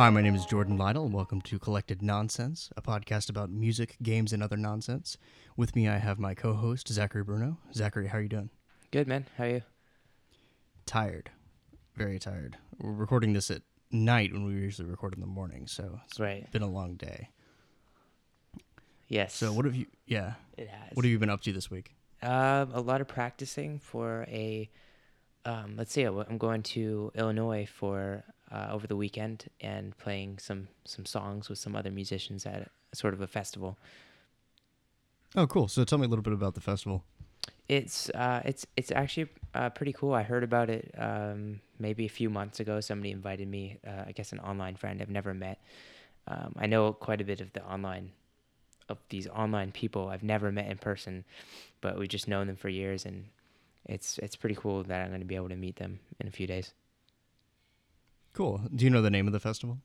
Hi, my name is Jordan Lytle, and welcome to Collected Nonsense, a podcast about music, games, and other nonsense. With me, I have my co-host Zachary Bruno. Zachary, how are you doing? Good man. How are you? Tired, very tired. We're recording this at night when we usually record in the morning, so it's Right. been a long day. Yes. So, what have you? Yeah, it has? what have you been up to this week? Um, a lot of practicing for a. Um, let's see. I'm going to Illinois for uh, over the weekend and playing some some songs with some other musicians at sort of a festival. Oh, cool. So, tell me a little bit about the festival. It's uh, it's it's actually uh, pretty cool. I heard about it um, maybe a few months ago. Somebody invited me. Uh, I guess an online friend I've never met. Um, I know quite a bit of the online of these online people I've never met in person, but we've just known them for years, and it's it's pretty cool that I'm going to be able to meet them in a few days. Cool. Do you know the name of the festival?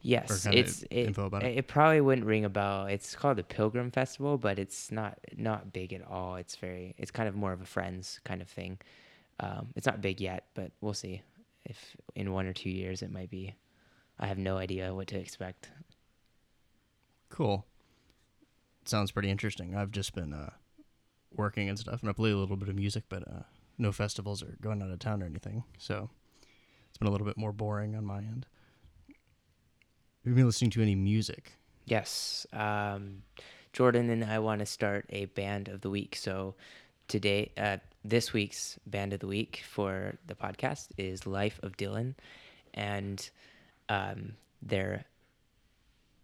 Yes, it's it, info about it? it probably wouldn't ring a bell. It's called the Pilgrim Festival, but it's not not big at all. It's very it's kind of more of a friends kind of thing. Um, it's not big yet, but we'll see if in one or two years it might be. I have no idea what to expect. Cool. Sounds pretty interesting. I've just been uh, working and stuff, and I play a little bit of music, but uh, no festivals or going out of town or anything. So it's been a little bit more boring on my end. Have you been listening to any music? Yes. Um, Jordan and I want to start a band of the week. So today, uh, this week's band of the week for the podcast is Life of Dylan. And um, their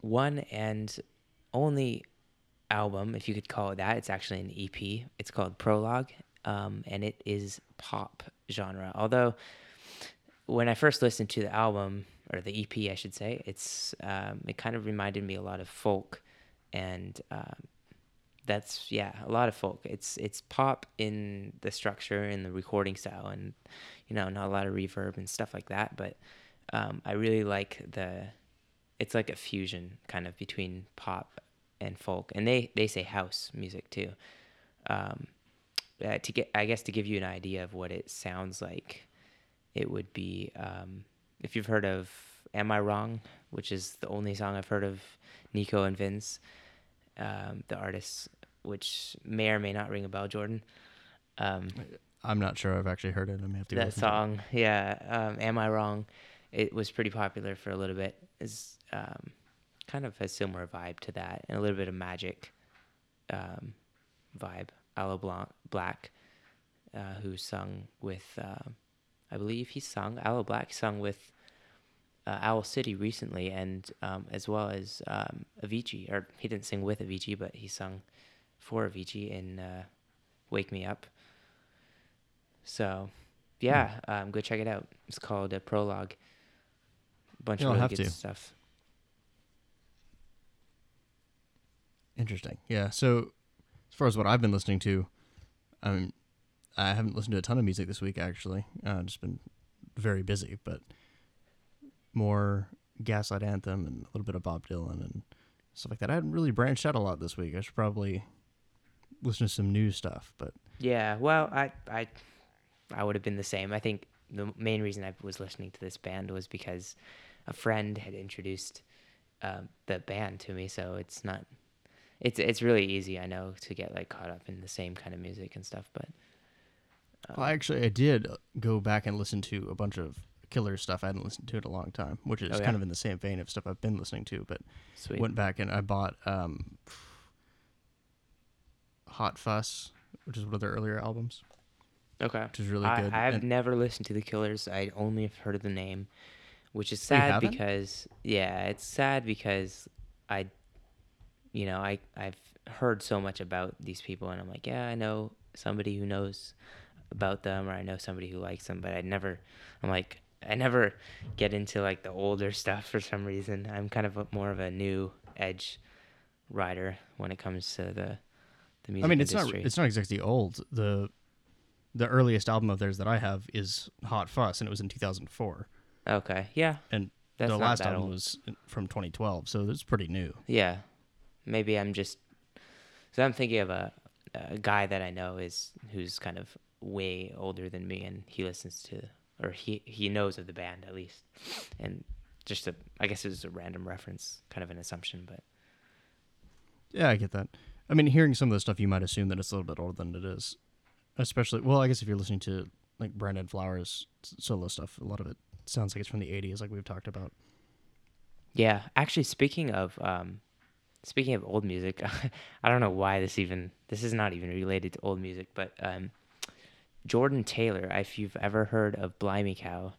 one and only album, if you could call it that, it's actually an EP. It's called Prologue. Um, and it is pop genre. Although when I first listened to the album or the EP, I should say, it's um, it kind of reminded me a lot of folk, and um, that's yeah, a lot of folk. It's it's pop in the structure and the recording style, and you know, not a lot of reverb and stuff like that. But um, I really like the. It's like a fusion kind of between pop and folk, and they they say house music too. Um, uh, to get, I guess, to give you an idea of what it sounds like it would be um, if you've heard of "Am I Wrong," which is the only song I've heard of Nico and Vinz, um, the artists, which may or may not ring a bell. Jordan, um, I'm not sure I've actually heard it. I may have to that listen to it. song, yeah, um, "Am I Wrong," it was pretty popular for a little bit. Is um, kind of a similar vibe to that, and a little bit of magic um, vibe. Aloe Blanc, Blacc, uh, who sung with. Uh, I believe he sung Aloe Blacc sung with uh, Owl City recently, and um, as well as um, Avicii. Or he didn't sing with Avicii, but he sung for Avicii in uh, "Wake Me Up." So, yeah, um, go check it out. It's called a Prologue. bunch Yeah, of really good to. stuff. Interesting. Yeah. So, as far as what I've been listening to, I mean, I haven't listened to a ton of music this week. Actually, uh, just been very busy, but more Gaslight Anthem and a little bit of Bob Dylan and stuff like that. I hadn't really branched out a lot this week. I should probably listen to some new stuff. But Yeah, well, I I I would have been the same. I think the main reason I was listening to this band was because a friend had introduced um, the band to me, so it's not it's it's really easy, I know, to get like caught up in the same kind of music and stuff, but well, actually, I did go back and listen to a bunch of Killer stuff I hadn't listened to in a long time, which is Oh, yeah? kind of in the same vein of stuff I've been listening to. But sweet. went back and I bought um, Hot Fuss, which is one of their earlier albums, okay. which is really I, good. I've And- never listened to the Killers. I only have heard of the name, which is sad haven't? because yeah, it's sad because I, you know, I I've heard so much about these people, and I'm like, yeah, I know somebody who knows about them, or I know somebody who likes them, but I never, I'm like, I never get into like the older stuff for some reason. I'm kind of a, more of a new edge rider when it comes to the the music I mean, it's industry. not it's not exactly old. the The earliest album of theirs that I have is Hot Fuss, and it was in 2004. okay, yeah, And That's the last album old. was from 2012, so it's pretty new. Yeah, maybe I'm just. So I'm thinking of a, a guy that I know is who's kind of way older than me, and he listens to or he he knows of the band at least, and just a I guess it was a random reference, kind of an assumption, but Yeah, I get that. I mean, hearing some of the stuff, you might assume that it's a little bit older than it is. Especially, well, I guess if you're listening to like Brandon Flowers solo stuff, a lot of it sounds like it's from the '80s, like we've talked about. Yeah, actually, speaking of um, speaking of old music, I don't know why this even this is not even related to old music, but um, Jordan Taylor, if you've ever heard of Blimey Cow,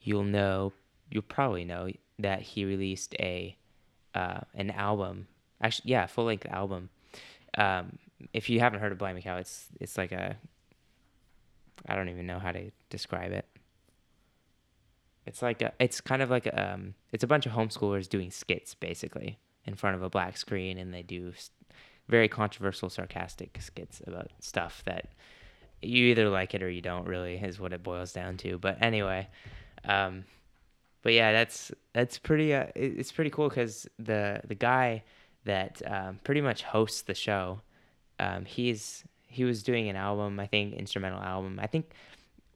you'll know you'll probably know that he released a uh, an album, actually, yeah, full length album. Um, if you haven't heard of Blimey Cow, it's it's like a I don't even know how to describe it. It's like a, it's kind of like a, um, it's a bunch of homeschoolers doing skits basically in front of a black screen, and they do very controversial, sarcastic skits about stuff that you either like it or you don't. Really, is what it boils down to. But anyway, um, but yeah, that's that's pretty. Uh, it's pretty cool because the the guy that um, pretty much hosts the show, um, he's he was doing an album, I think, instrumental album. I think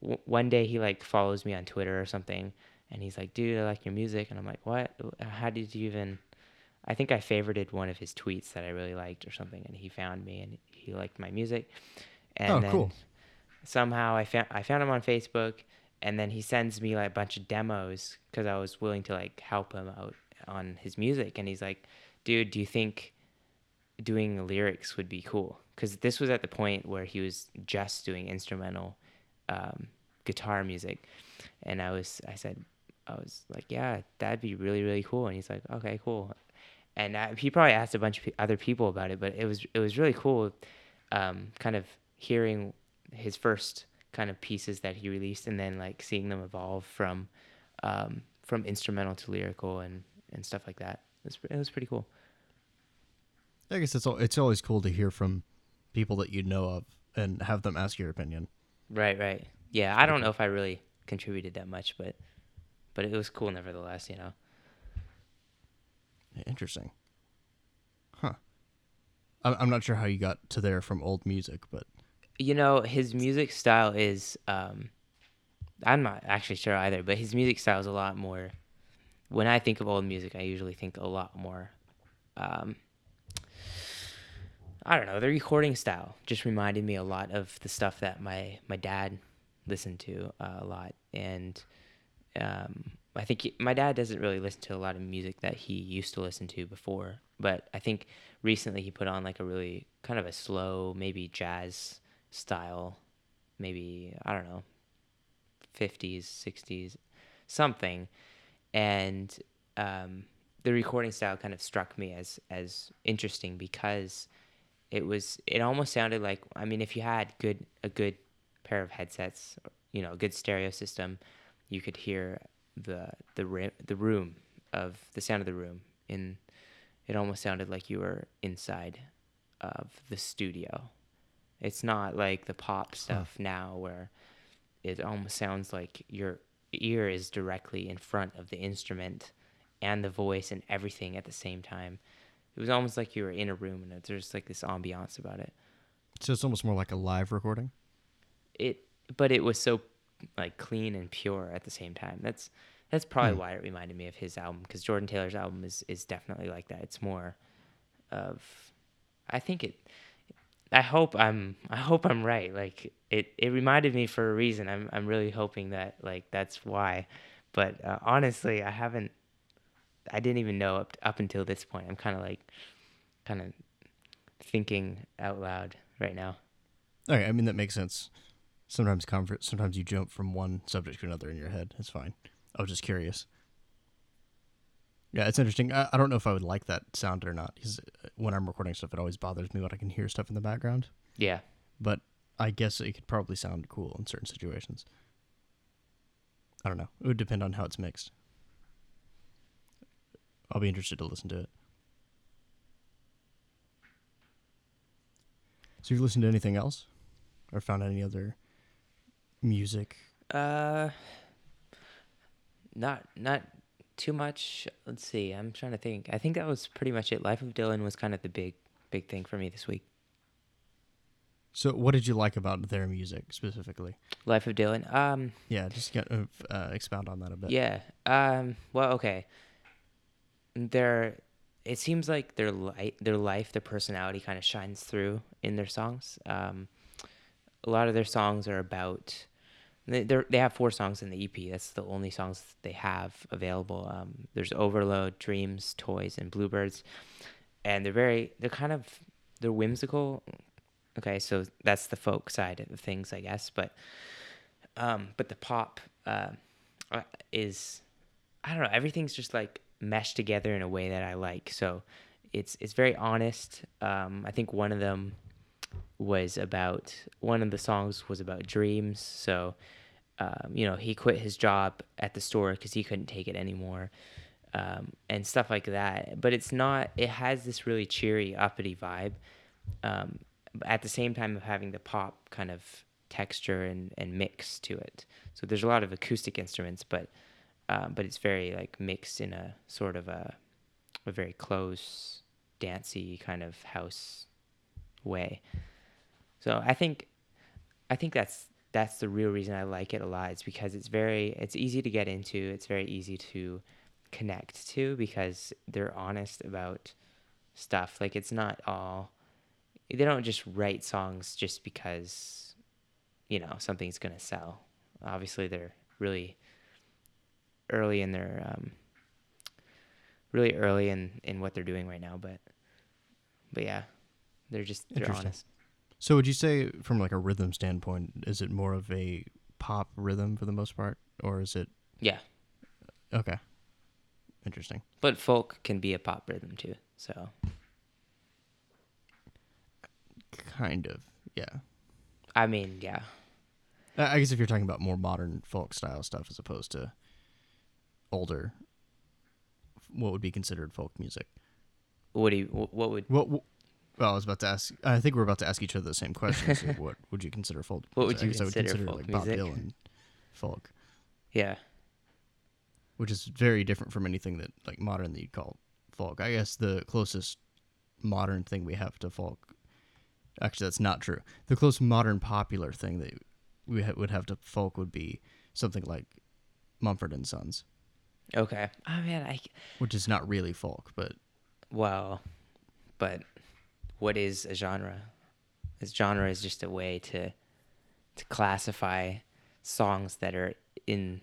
w- one day he like follows me on Twitter or something, and he's like, "Dude, I like your music," and I'm like, "What? How did you even?" I think I favorited one of his tweets that I really liked or something, and he found me and he liked my music. And Oh, then cool. Somehow I found I found him on Facebook, and then he sends me like a bunch of demos because I was willing to like help him out on his music, and he's like, "Dude, do you think doing lyrics would be cool?" Because this was at the point where he was just doing instrumental um, guitar music, and I was I said I was like, "Yeah, that'd be really really cool," and he's like, "Okay, cool." And I, he probably asked a bunch of other people about it, but it was it was really cool, um, kind of hearing his first kind of pieces that he released, and then like seeing them evolve from um, from instrumental to lyrical and and stuff like that. It was, it was pretty cool. I guess it's al- it's always cool to hear from people that you know of and have them ask your opinion. Right, right. Yeah, I don't know if I really contributed that much, but but it was cool nevertheless. You know. Interesting. Huh. I'm I'm not sure how you got to there from old music, but you know his music style is um i'm not actually sure either but his music style is a lot more when i think of old music i usually think a lot more um i don't know the recording style just reminded me a lot of the stuff that my my dad listened to uh, a lot. And um i think he, my dad doesn't really listen to a lot of music that he used to listen to before but i think recently he put on like a really kind of a slow maybe jazz style maybe i don't know 50s 60s something. And um, the recording style kind of struck me as as interesting because it was it almost sounded like i mean if you had good a good pair of headsets you know a good stereo system you could hear the the the room of the sound of the room in it almost sounded like you were inside of the studio it's not like the pop stuff now where it almost sounds like your ear is directly in front of the instrument and the voice and everything at the same time. It was almost like you were in a room and there's like this ambiance about it. so it's almost more like a live recording. It but it was so like clean and pure at the same time. That's that's probably Hmm. why it reminded me of his album cuz Jordan Taylor's album is is definitely like that. It's more of I think it I hope I'm I hope I'm right. Like it it reminded me for a reason. I'm I'm really hoping that like that's why. But uh, honestly, I haven't I didn't even know up up until this point. I'm kind of like kind of thinking out loud right now. All right, I mean that makes sense. Sometimes comfort, sometimes you jump from one subject to another in your head. It's fine. I was just curious. Yeah, it's interesting. I, I don't know if I would like that sound or not because when I'm recording stuff, it always bothers me when I can hear stuff in the background. Yeah. But I guess it could probably sound cool in certain situations. I don't know. It would depend on how it's mixed. I'll be interested to listen to it. So you've listened to anything else, or found any other music? Uh not not too much. Let's see. I'm trying to think. I think that was pretty much it. Life of Dylan was kind of the big big thing for me this week. So, what did you like about their music specifically? Life of Dylan. Um, Yeah, just get uh, uh, expound on that a bit. yeah. Um, well, okay. Their, it seems like their light, their life, their personality kind of shines through in their songs. Um, a lot of their songs are about. They they're, have four songs in the EP. That's the only songs they have available. Um, there's Overload, Dreams, Toys, and Bluebirds, and they're very. They're kind of. They're whimsical. Okay, so that's the folk side of things, I guess. But, um, but the pop, uh, uh, is I don't know, everything's just like meshed together in a way that I like. So it's it's very honest. Um, I think one of them was about one of the songs was about dreams. So um, you know, he quit his job at the store because he couldn't take it anymore. Um, and stuff like that. But it's not. It has this really cheery, uppity vibe. Um, at the same time of having the pop kind of texture and, and mix to it. So there's a lot of acoustic instruments, but um, but it's very like mixed in a sort of a a very close, dancey kind of house way. So I think I think that's that's the real reason I like it a lot. It's because it's very it's easy to get into. It's very easy to connect to because they're honest about stuff. Like it's not all they don't just write songs just because you know something's gonna sell. Obviously, they're really early in their um, really early in in what they're doing right now. But but yeah, they're just they're honest. So, would you say, from like a rhythm standpoint, is it more of a pop rhythm for the most part, or is it Yeah, okay? Interesting. but folk can be a pop rhythm too. So Kind of. Yeah. I mean, yeah, I guess if you're talking about more modern folk style stuff as opposed to older, what would be considered folk music? what do you what would What? What well, I was about to ask. I think we're about to ask each other the same question. so what would you consider folk? What would music? I you I would consider consider folk like music? Bob Dylan folk, yeah which is very different from anything that like modern that you'd call folk. I guess the closest modern thing we have to folk. Actually, that's not true. The closest modern popular thing that we ha- would have to folk would be something like Mumford and Sons, okay. Oh man, I which is not really folk, but well, but what is a genre? A genre is just a way to to classify songs that are in.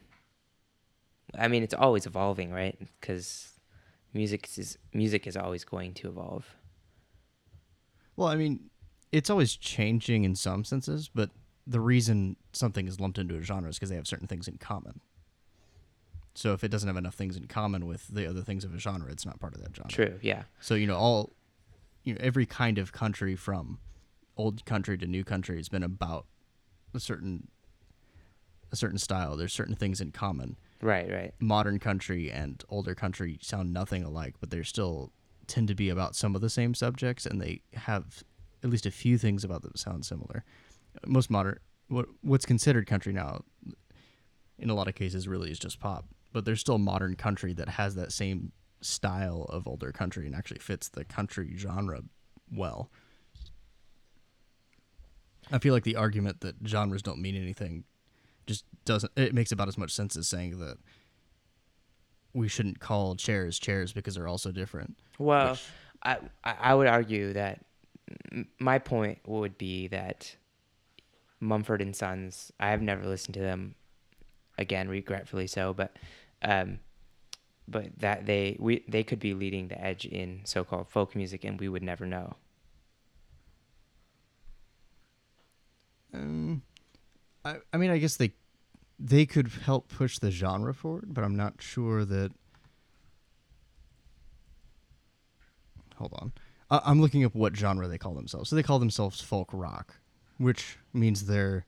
I mean, it's always evolving, right? Because music is music is always going to evolve. Well, I mean, it's always changing in some senses, but the reason something is lumped into a genre is because they have certain things in common. So if it doesn't have enough things in common with the other things of a genre, it's not part of that genre. True. Yeah. So you know, all you know, every kind of country from old country to new country has been about a certain a certain style. There's certain things in common. Right. Right. Modern country and older country sound nothing alike, but they still tend to be about some of the same subjects, and they have at least a few things about them that sound similar. Most modern, what what's considered country now, in a lot of cases, really is just pop. But there's still modern country that has that same style of older country and actually fits the country genre well. I feel like the argument that genres don't mean anything just doesn't it makes about as much sense as saying that we shouldn't call chairs chairs because they're also different. Well, Which- I I I would argue that my point would be that Mumford and Sons. I have never listened to them again, regretfully so, but um, but that they we they could be leading the edge in so-called folk music, and we would never know. Um, I I mean I guess they they could help push the genre forward, but I'm not sure that. Hold on, I'm looking up what genre they call themselves. So they call themselves folk rock, which means they're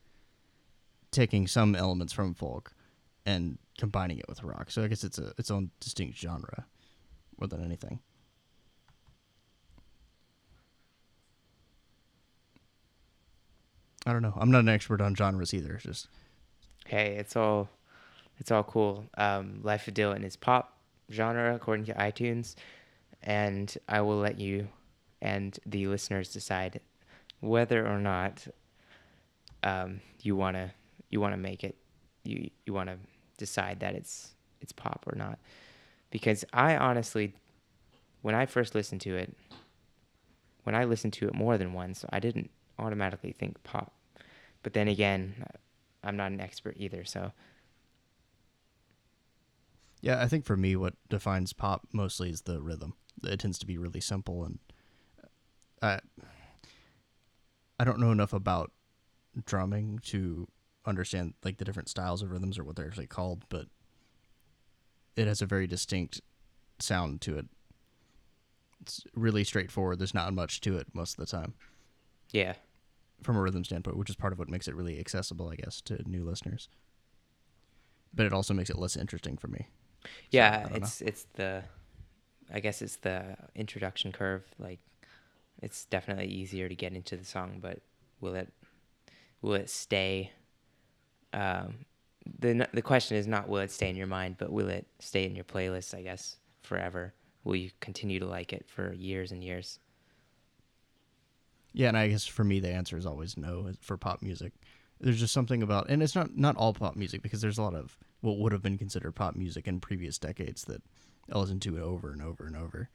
taking some elements from folk and combining it with rock. So I guess it's a its own distinct genre more than anything. I don't know. I'm not an expert on genres either. It's Just Hey, it's all it's all cool. Um, Life of Dylan is pop genre according to iTunes, and I will let you and the listeners decide whether or not um, you wanna you wanna make it you you wanna decide that it's it's pop or not, because I honestly, when I first listened to it, when I listened to it more than once, I didn't automatically think pop, but then again, I'm not an expert either, so. Yeah, I think for me, what defines pop mostly is the rhythm. It tends to be really simple, and I I don't know enough about drumming to understand like the different styles of rhythms or what they're actually called, but it has a very distinct sound to it. It's really straightforward. There's not much to it most of the time yeah, from a rhythm standpoint, which is part of what makes it really accessible, I guess, to new listeners. But it also makes it less interesting for me. Yeah, don't know. it's it's the, I guess it's the introduction curve. Like, it's definitely easier to get into the song, but will it, will it stay? Um, the the question is not will it stay in your mind, but will it stay in your playlist? I guess forever. Will you continue to like it for years and years? Yeah, and I guess for me the answer is always no for pop music. There's just something about, and it's not not all pop music because there's a lot of what would have been considered pop music in previous decades that I listen to it over and over and over.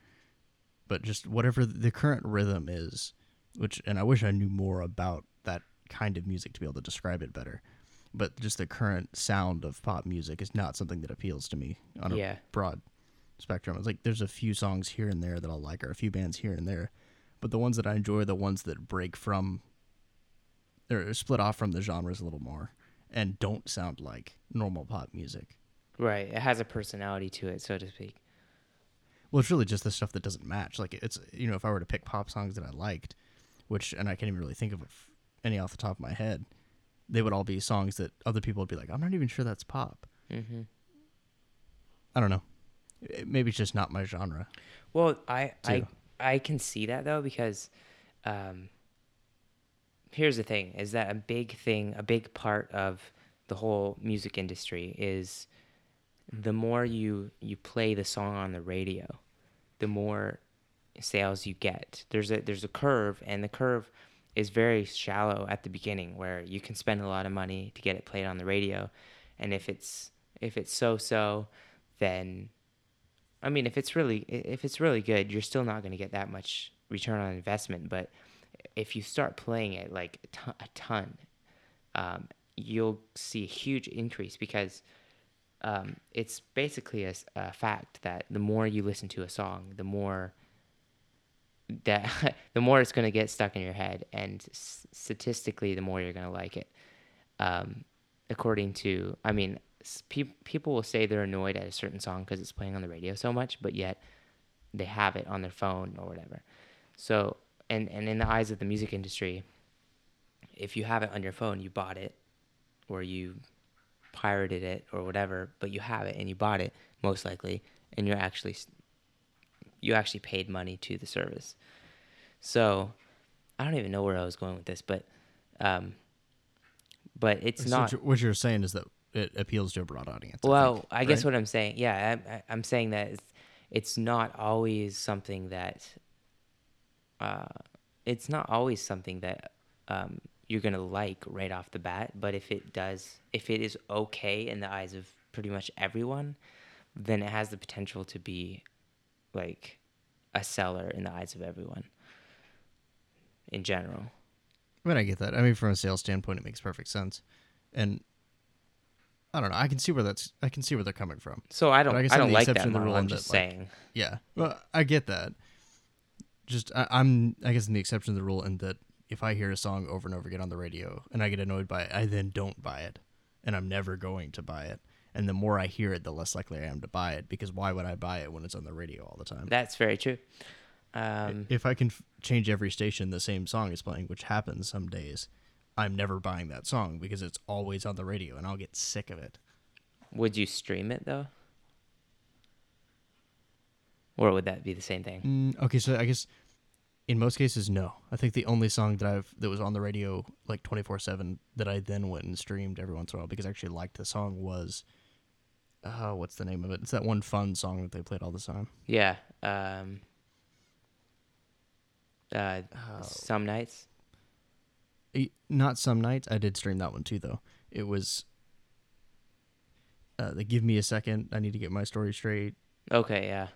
But just whatever the current rhythm is, which, and I wish I knew more about that kind of music to be able to describe it better. But just the current sound of pop music is not something that appeals to me on a Yeah. broad spectrum. It's like there's a few songs here and there that I'll like, or a few bands here and there, but the ones that I enjoy are the ones that break from or split off from the genres a little more and don't sound like normal pop music. Right. It has a personality to it, so to speak. Well, it's really just the stuff that doesn't match. Like it's you know, if I were to pick pop songs that I liked, which and I can't even really think of any off the top of my head, they would all be songs that other people would be like, I'm not even sure that's pop. Mm-hmm. I don't know. It- Maybe it's just not my genre. Well, I I. I can see that though because um here's the thing is that a big thing, a big part of the whole music industry is the more you you play the song on the radio, the more sales you get. There's a there's a curve and the curve is very shallow at the beginning where you can spend a lot of money to get it played on the radio and if it's if it's so-so then I mean, if it's really if it's really good, you're still not going to get that much return on investment. But if you start playing it like a ton, a um, you'll see a huge increase because um, it's basically a fact that the more you listen to a song, the more that the more it's going to get stuck in your head, and statistically, the more you're going to like it. Um, according to, I mean, pe- people will say they're annoyed at a certain song because it's playing on the radio so much, but yet they have it on their phone or whatever. So, and and in the eyes of the music industry, if you have it on your phone, you bought it, or you pirated it or whatever, but you have it and you bought it most likely, and you're actually you actually paid money to the service. So, I don't even know where I was going with this, but um, but it's So not. what you're- saying is that it appeals to a broad audience. I Well, think, I guess right? what I'm saying, yeah, I, I, I'm saying that it's, it's not always something that, uh, it's not always something that um, you're gonna like right off the bat. But if it does, if it is okay in the eyes of pretty much everyone, then it has the potential to be like a seller in the eyes of everyone. In general, I mean, I get that. I mean, from a sales standpoint, it makes perfect sense, and I don't know. I can see where that's. I can see where they're coming from. so I don't, I I, don't the like that. the rule I'm just that, like, saying. Yeah, well, I get that. Just I, I'm, I guess, in the exception to the rule in that if I hear a song over and over again on the radio and I get annoyed by it, I then don't buy it, and I'm never going to buy it. And the more I hear it, the less likely I am to buy it because why would I buy it when it's on the radio all the time? That's very true. Um, if I can f- change every station the same song is playing, which happens some days, I'm never buying that song because it's always on the radio and I'll get sick of it. Would you stream it though? Or would that be the same thing? Mm, okay, so I guess in most cases, no. I think the only song that I've that was on the radio like 24 seven that I then went and streamed every once in a while because I actually liked the song was, uh, what's the name of it? It's that one fun song that they played all the time. Yeah. Um, uh, Oh. Some nights. not some nights. I did stream that one too, though. It was. Uh, they give me a second. I need to get my story straight. Okay, yeah.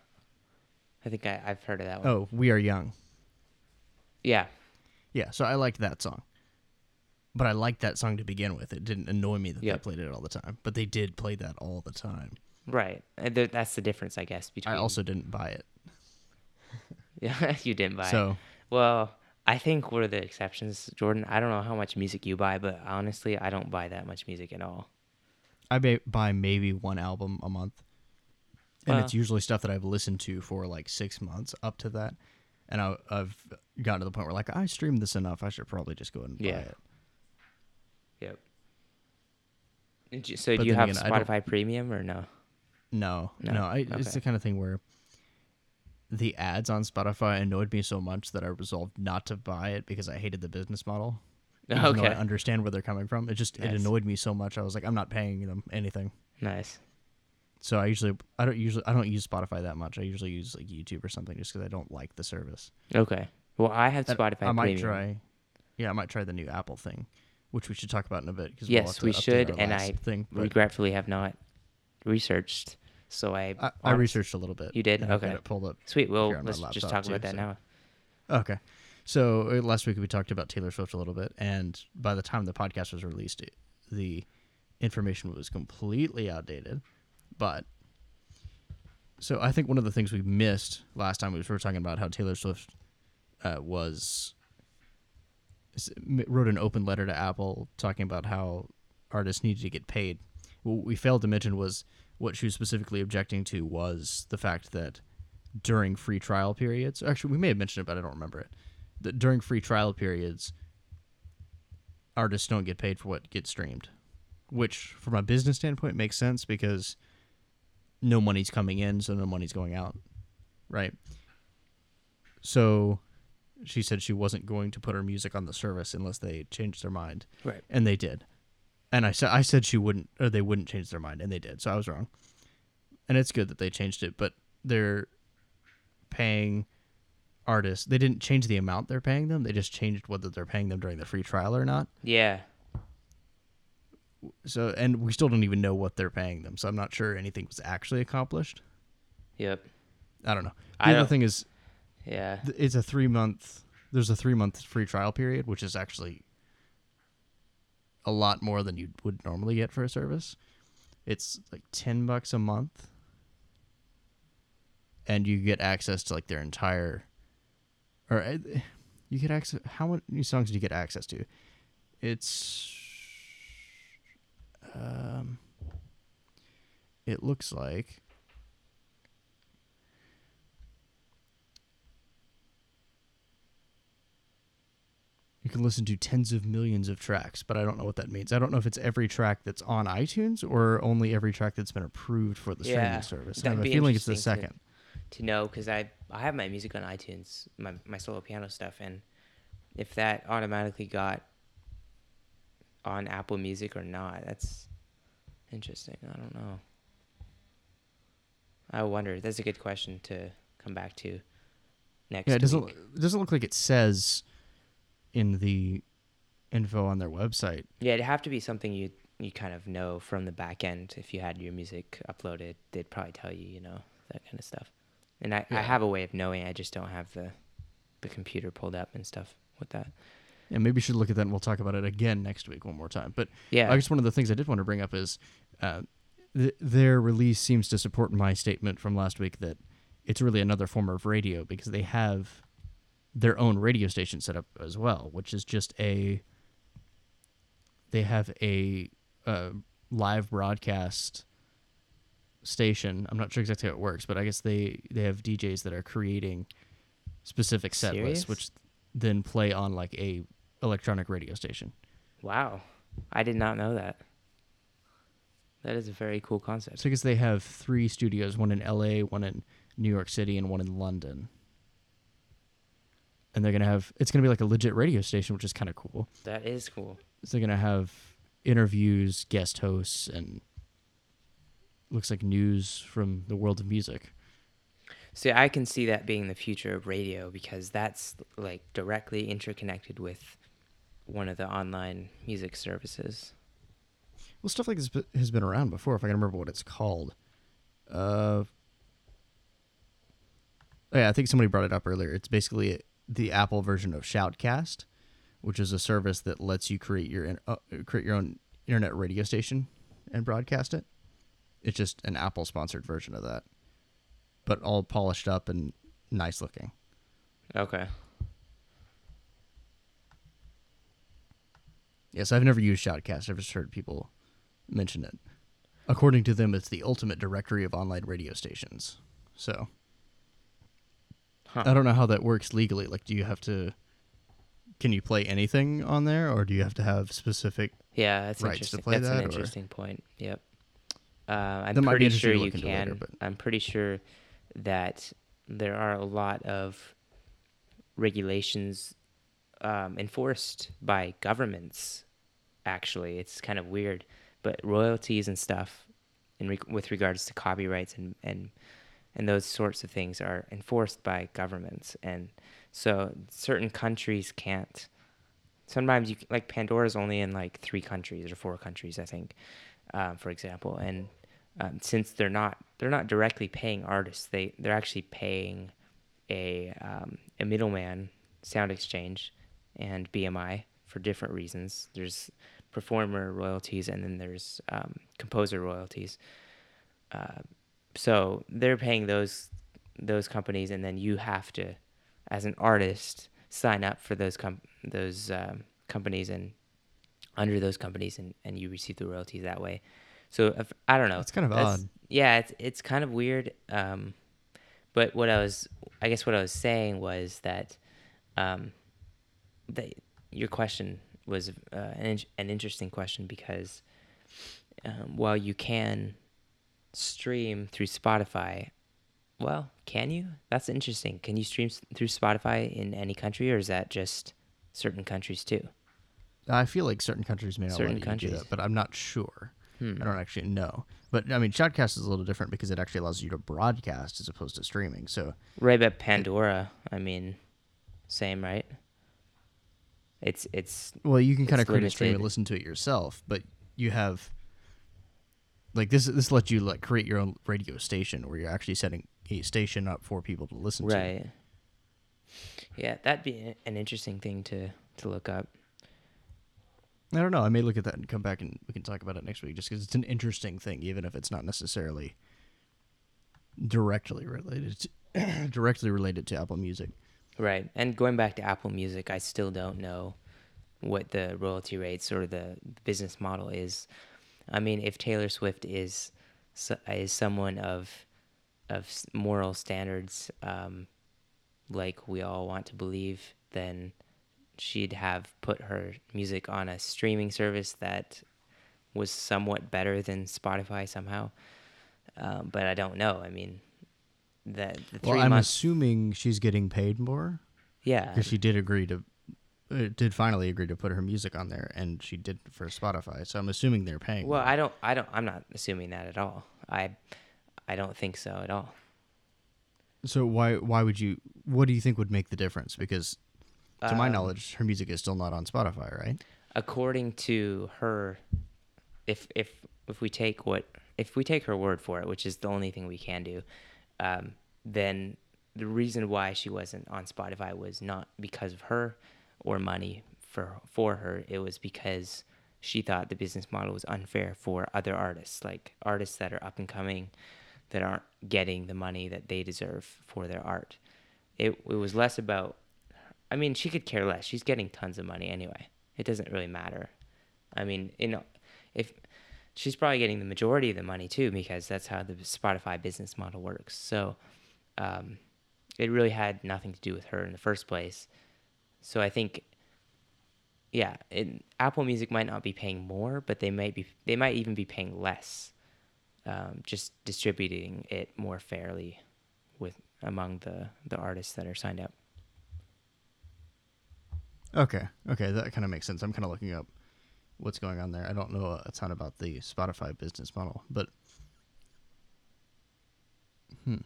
I think I, I've heard of that one. Oh, we are young. Yeah. Yeah, so I liked that song. But I liked that song to begin with. It didn't annoy me that Yep. they played it all the time. But they did play that all the time. Right. That's the difference, I guess, between. I also didn't buy it. Yeah, you didn't buy. it. So Well, I think we're the exceptions, Jordan. I don't know how much music you buy, but honestly, I don't buy that much music at all. I may buy maybe one album a month. And Well- it's usually stuff that I've listened to for like six months up to that. And I, I've gotten to the point where like I streamed this enough. I should probably just go ahead and buy it. Yep. You- So But do you have again, Spotify Premium or no? No, No? no. I, It's the kind of thing where the ads on Spotify annoyed me so much that I resolved not to buy it because I hated the business model. Even Okay. I understand where they're coming from. It just it annoyed me so much. I was like, I'm not paying them anything. Nice. So I usually I don't usually I don't use Spotify that much. I usually use like YouTube or something just because I don't like the service. Okay. Well, I have Spotify I might Premium. try. Yeah, I might try the new Apple thing, which we should talk about in a bit. Cause Yes, we'll we have to update should, and I thing. Regretfully, have not researched. So I. I, I researched a little bit. You did? Okay. it pulled up. Sweet. Well, here on my let's just talk too, about that so- now. Okay. So uh, last week we talked about Taylor Swift a little bit, and by the time the podcast was released, it, the information was completely outdated. But so I think one of the things we missed last time was we were talking about how Taylor Swift uh, was wrote an open letter to Apple talking about how artists needed to get paid. What we failed to mention was what she was specifically objecting to was the fact that during free trial periods, actually we may have mentioned it, but I don't remember it. That during free trial periods, artists don't get paid for what gets streamed, which from a business standpoint makes sense because no money's coming in, so no money's going out, right? So she said she wasn't going to put her music on the service unless they changed their mind, Right. and they did. And I said I said she wouldn't, or they wouldn't change their mind, and they did. So I was wrong. And it's good that they changed it, but they're paying artists. They didn't change the amount they're paying them. They just changed whether they're paying them during the free trial or not. Yeah. So, and we still don't even know what they're paying them. So I'm not sure anything was actually accomplished. Yep. I don't know. The I other don't- thing is, Yeah. it's a three month. There's a three month free trial period, which is actually a lot more than you would normally get for a service. It's like ten bucks a month, and you get access to like their entire, or uh, you get access. How many songs do you get access to? It's, um, it looks like you can listen to tens of millions of tracks, but I don't know what that means. I don't know if it's every track that's on iTunes or only every track that's been approved for the streaming Yeah, service. I have a feeling it's the interesting to- second. to know because I I have my music on iTunes, my my solo piano stuff, and if that automatically got on Apple Music or not, that's interesting. I don't know. I wonder. That's a good question to come back to next. Yeah, it doesn't. week. It doesn't look like it says in the info on their website. Yeah, it'd have to be something you you kind of know from the back end. If you had your music uploaded, they'd probably tell you, you know, that kind of stuff. And I, I have a way of knowing. I just don't have the the computer pulled up and stuff with that. Yeah, maybe you should look at that and we'll talk about it again next week one more time. But Yeah. I guess one of the things I did want to bring up is uh, th- their release seems to support my statement from last week that it's really another form of radio because they have their own radio station set up as well, which is just a they have a uh, live broadcast station. I'm not sure exactly how it works, but I guess they they have DJs that are creating specific set Serious? lists, which then play on like a electronic radio station. Wow. I did not know that. That is a very cool concept. So because they have three studios, one in L.A., one in New York City, and one in London. And they're gonna have it's gonna be like a legit radio station, which is kind of cool. That is cool. So they're gonna have interviews, guest hosts, and looks like news from the world of music. See, I can see that being the future of radio because that's like directly interconnected with one of the online music services. Well, stuff like this has been around before. If I can remember what it's called. Uh, oh yeah, I think somebody brought it up earlier. It's basically the Apple version of Shoutcast, which is a service that lets you create your uh, create your own internet radio station and broadcast it. It's just an Apple sponsored version of that, but all polished up and nice looking. Okay. Yes, I've never used Shoutcast. I've just heard people mention it. According to them, it's the ultimate directory of online radio stations. So Huh. I don't know how that works legally. Like, do you have to? Can you play anything on there, or do you have to have specific? Yeah, that's rights to interesting. play that's that, an or- interesting point. Yep. Uh, I'm pretty sure you can. later, but- I'm pretty sure that there are a lot of regulations um, enforced by governments. Actually, it's kind of weird, but royalties and stuff, in re- with regards to copyrights and and and those sorts of things are enforced by governments, and so certain countries can't. Sometimes you like Pandora's only in like three countries or four countries, I think, um, for example, and um, since they're not they're not directly paying artists, they they're actually paying a um, a middleman, SoundExchange, and BMI for different reasons. There's performer royalties, and then there's um, composer royalties. Uh, so they're paying those those companies, and then you have to, as an artist, sign up for those com- those um, companies and under those companies, and, and you receive the royalties that way. So if, I don't know. It's kind of odd. Yeah, it's it's kind of weird. Um, but what I was, I guess, what I was saying was that, um, that your question was uh, an an interesting question because, um, while you can stream through Spotify, well, can you? That's interesting. Can you stream through Spotify in any country, or is that just certain countries too? I feel like certain countries may not Certain let you do that, but I'm not sure. Hmm. I don't actually know. But I mean, Shoutcast is a little different because it actually allows you to broadcast as opposed to streaming. So Right, but Pandora, I mean, same, right? It's it's Well, you can kind of create a stream and listen to it yourself, but you have like this. This lets you like create your own radio station where you're actually setting a station up for people to listen to. right. Yeah, that'd be an interesting thing to to look up. I don't know. I may look at that and come back and we can talk about it next week, just because it's an interesting thing, even if it's not necessarily directly related to, directly related to Apple Music. Right. And going back to Apple Music, I still don't know what the royalty rates or the business model is. I mean, if Taylor Swift is is someone of of moral standards, um, like we all want to believe, then she'd have put her music on a streaming service that was somewhat better than Spotify somehow. Um, but I don't know. I mean, three Well, I'm months. assuming she's getting paid more yeah. because she did agree to, did finally agree to put her music on there, and she did for Spotify. So I'm assuming they're paying. Well, more. I don't, I don't, I'm not assuming that at all. I, I don't think so at all. So why why would you? What do you think would make the difference? Because to my Um, knowledge, her music is still not on Spotify, right? According to her, if if if we take what if we take her word for it, which is the only thing we can do, um, then the reason why she wasn't on Spotify was not because of her or money for for her. It was because she thought the business model was unfair for other artists, like artists that are up and coming, that aren't getting the money that they deserve for their art. It it was less about. I mean, she could care less. She's getting tons of money anyway. It doesn't really matter. I mean, you know, if she's probably getting the majority of the money too, because that's how the Spotify business model works. So, um, it really had nothing to do with her in the first place. So I think, yeah, it, Apple Music might not be paying more, but they might be. They might even be paying less, um, just distributing it more fairly with among the the artists that are signed up. Okay, okay, that kind of makes sense. I'm kind of looking up what's going on there. I don't know a ton about the Spotify business model, but hmm.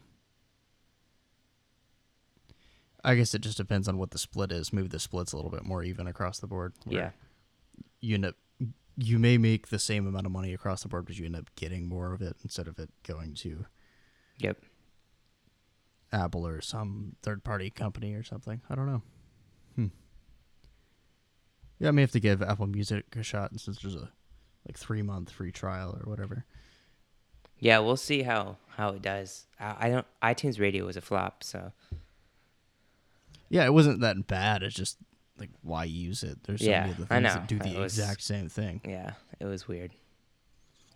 I guess it just depends on what the split is. Maybe the split's a little bit more even across the board. Yeah. You end up you may make the same amount of money across the board, but you end up getting more of it instead of it going to Yep. Apple or some third party company or something. I don't know. Hmm. Yeah, I may have to give Apple Music a shot since there's a like three month free trial or whatever. Yeah, we'll see how how it does. I, I don't. iTunes Radio was a flop, so Yeah, it wasn't that bad. It's just like why use it? There's so Yeah, many other things that do the was- exact same thing. yeah, it was weird.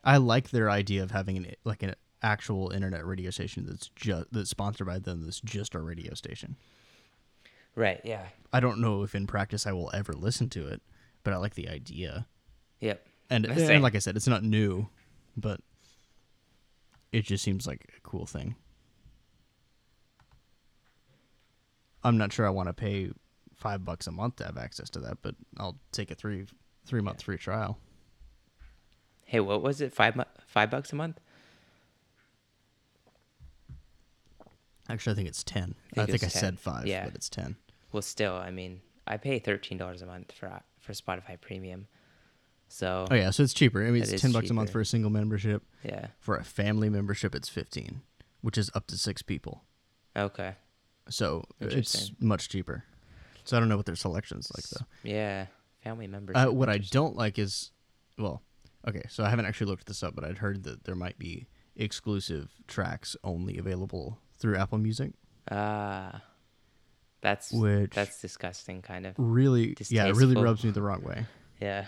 I like their idea of having an like an actual internet radio station that's just that's sponsored by them. That's just a radio station. Right. Yeah. I don't know if in practice I will ever listen to it, but I like the idea. Yep. And, and like I said, it's not new, but it just seems like a cool thing. I'm not sure I want to pay five bucks a month to have access to that, but I'll take a three three month free trial. Hey, what was it? Five five bucks a month? Actually, I think it's ten. I I think think, I 10. said five, Yeah. but it's ten. Well, still, I mean, I pay thirteen dollars a month for for Spotify Premium. So Oh yeah, so it's cheaper. I mean, it's ten bucks a month for a single membership. yeah. For a family membership, it's fifteen, which is up to six people. Okay. So it's much cheaper. So I don't know what their selection's like though. Yeah. Family members. Uh, what I don't like is, well, okay, so I haven't actually looked this up, but I'd heard that there might be exclusive tracks only available through Apple Music, Ah. that's which that's disgusting, kind of. really, yeah, it really rubs me the wrong way. Yeah.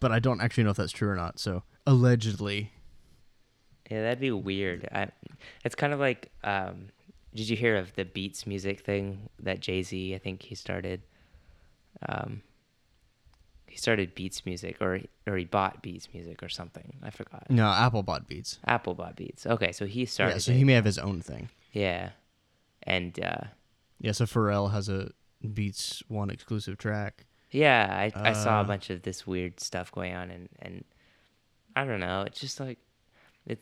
But I don't actually know if that's true or not. So allegedly, Yeah, that'd be weird. I, it's kind of like, um, did you hear of the Beats music thing that Jay Z? I think he started. Um, he started Beats music, or or he bought Beats music, or something. I forgot. no, Apple bought Beats. Apple bought Beats. Okay, so he started. Yeah, so it. he may have his own thing. Yeah, and uh, Yeah, so Pharrell has a Beats one exclusive track. yeah, I I saw a Uh, bunch of this weird stuff going on, and and I don't know. It's just like it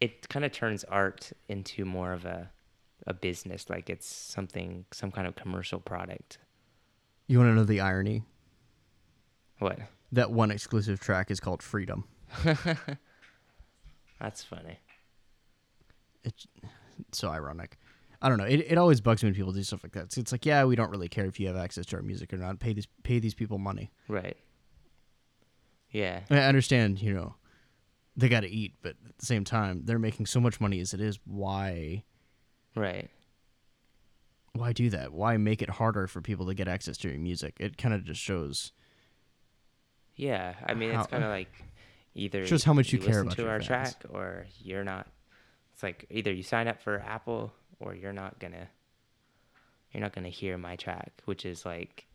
it kind of turns art into more of a a business, like it's something some kind of commercial product. You want to know the irony? What? That one exclusive track is called Freedom. That's funny. It's so ironic. I don't know. It, it always bugs me when people do stuff like that. It's, it's like, yeah, we don't really care if you have access to our music or not. Pay these pay these people money. Right. Yeah. I understand, you know, they got to eat, but at the same time, they're making so much money as it is. Why Right. why do that? Why make it harder for people to get access to your music? It kind of just shows Yeah. I mean, How- it's kind of like either Shows how much you care about to your our fans. track or you're not. It's like either you sign up for Apple or you're not gonna. You're not gonna hear my track, which is like.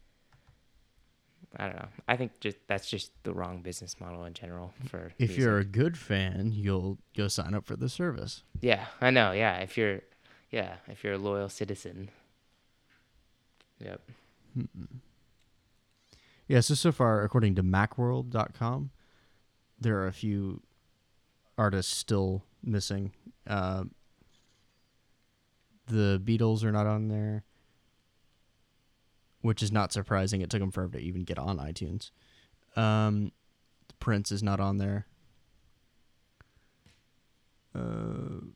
I don't know. I think just that's just the wrong business model in general for. if music. you're a good fan, you'll go sign up for the service. Yeah, I know. Yeah, if you're, yeah, if you're a loyal citizen. Yep. Yeah, so so far, according to MacWorld.com, there are a few artists still missing. Uh, the Beatles are not on there, which is not surprising. It took them forever to even get on iTunes. Um, Prince is not on there. Uh,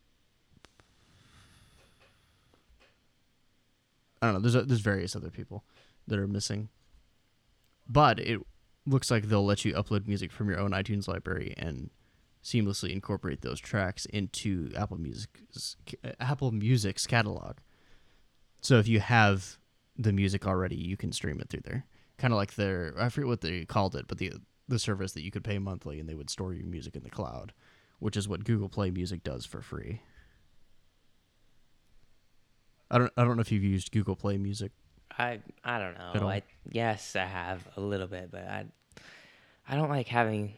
I don't know. There's a, there's various other people that are missing but it looks like they'll let you upload music from your own iTunes library and seamlessly incorporate those tracks into Apple Music's uh, Apple Music's catalog. So if you have the music already, you can stream it through there. Kind of like their I forget what they called it, but the the service that you could pay monthly and they would store your music in the cloud, which is what Google Play Music does for free. I don't I don't know if you've used Google Play Music. I I don't know. I yes, I have a little bit, but I I don't like having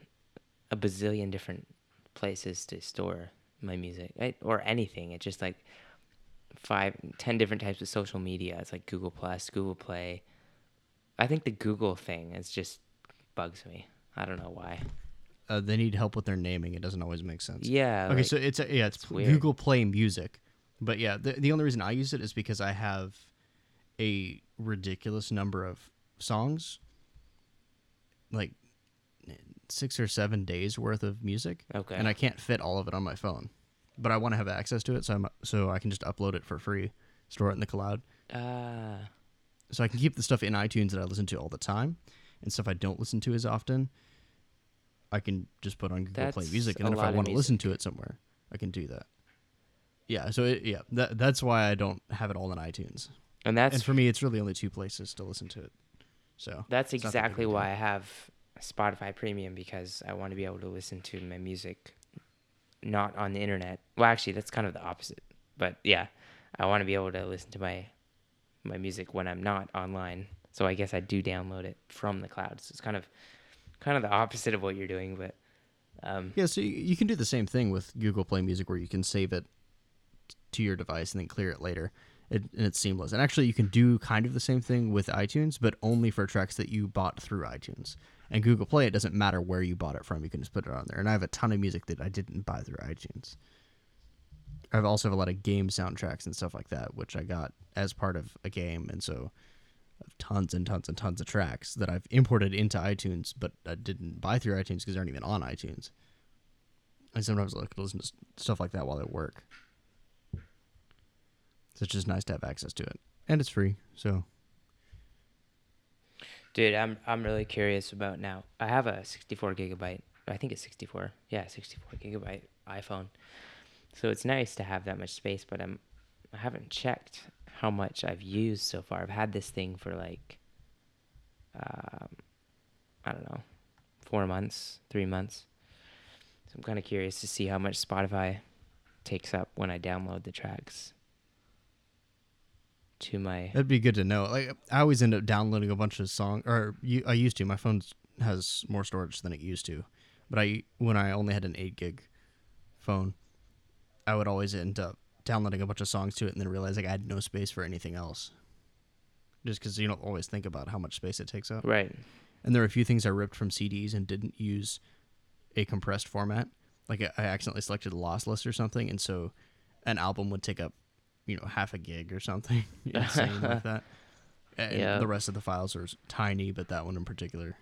a bazillion different places to store my music I, or anything. It's just like five, ten different types of social media. It's like Google Plus, Google Play. I think the Google thing is just bugs me. I don't know why. Uh, they need help with their naming. It doesn't always make sense. Yeah. Okay, like- so it's yeah, it's, it's. Google Play Music, but yeah, the the only reason I use it is because I have a ridiculous number of songs, like six or seven days worth of music, Okay. and I can't fit all of it on my phone. But I want to have access to it, so I'm so I can just upload it for free, store it in the cloud, Ah. so I can keep the stuff in iTunes that I listen to all the time, and stuff I don't listen to as often. I can just put on Google Play Music, and then if I want to listen to it somewhere, I can do that. Yeah, so it, yeah, that that's why I don't have it all in iTunes. and that's and for me, it's really only two places to listen to it. So That's that exactly why. I have Spotify Premium because I want to be able to listen to my music not on the internet. Well, actually, that's kind of the opposite. But yeah, I want to be able to listen to my my music when I'm not online. So I guess I do download it from the cloud. So it's kind of kind of the opposite of what you're doing, but um, yeah, so you, you can do the same thing with Google Play Music, where you can save it to your device and then clear it later. It, and it's seamless. And actually, you can do kind of the same thing with iTunes, but only for tracks that you bought through iTunes. And Google Play, it doesn't matter where you bought it from; you can just put it on there. And I have a ton of music that I didn't buy through iTunes. I also have a lot of game soundtracks and stuff like that, which I got as part of a game, and so tons and tons and tons of tracks that I've imported into iTunes, but I didn't buy through iTunes because they aren't even on iTunes. And sometimes like to listen to stuff like that while I work. So it's just nice to have access to it, and it's free. So dude, I'm I'm really curious about now. I have a 64 gigabyte. I think it's 64. Yeah, 64 gigabyte iPhone. So it's nice to have that much space, but I'm I haven't checked how much I've used so far. I've had this thing for like um, I don't know, four months, three months. So I'm kind of curious to see how much Spotify takes up when I download the tracks to my. that'd be good to know. Like I always end up downloading a bunch of songs, or you, I used to. My phone has more storage than it used to, but I when I only had an eight gig phone, I would always end up downloading a bunch of songs to it and then realize like I had no space for anything else. Just because you don't always think about how much space it takes up. Right. And there are a few things I ripped from CDs and didn't use a compressed format. Like I- I accidentally selected lossless or something, and so an album would take up, you know, half a gig or something insane like that. And Yeah. the rest of the files are tiny, but that one in particular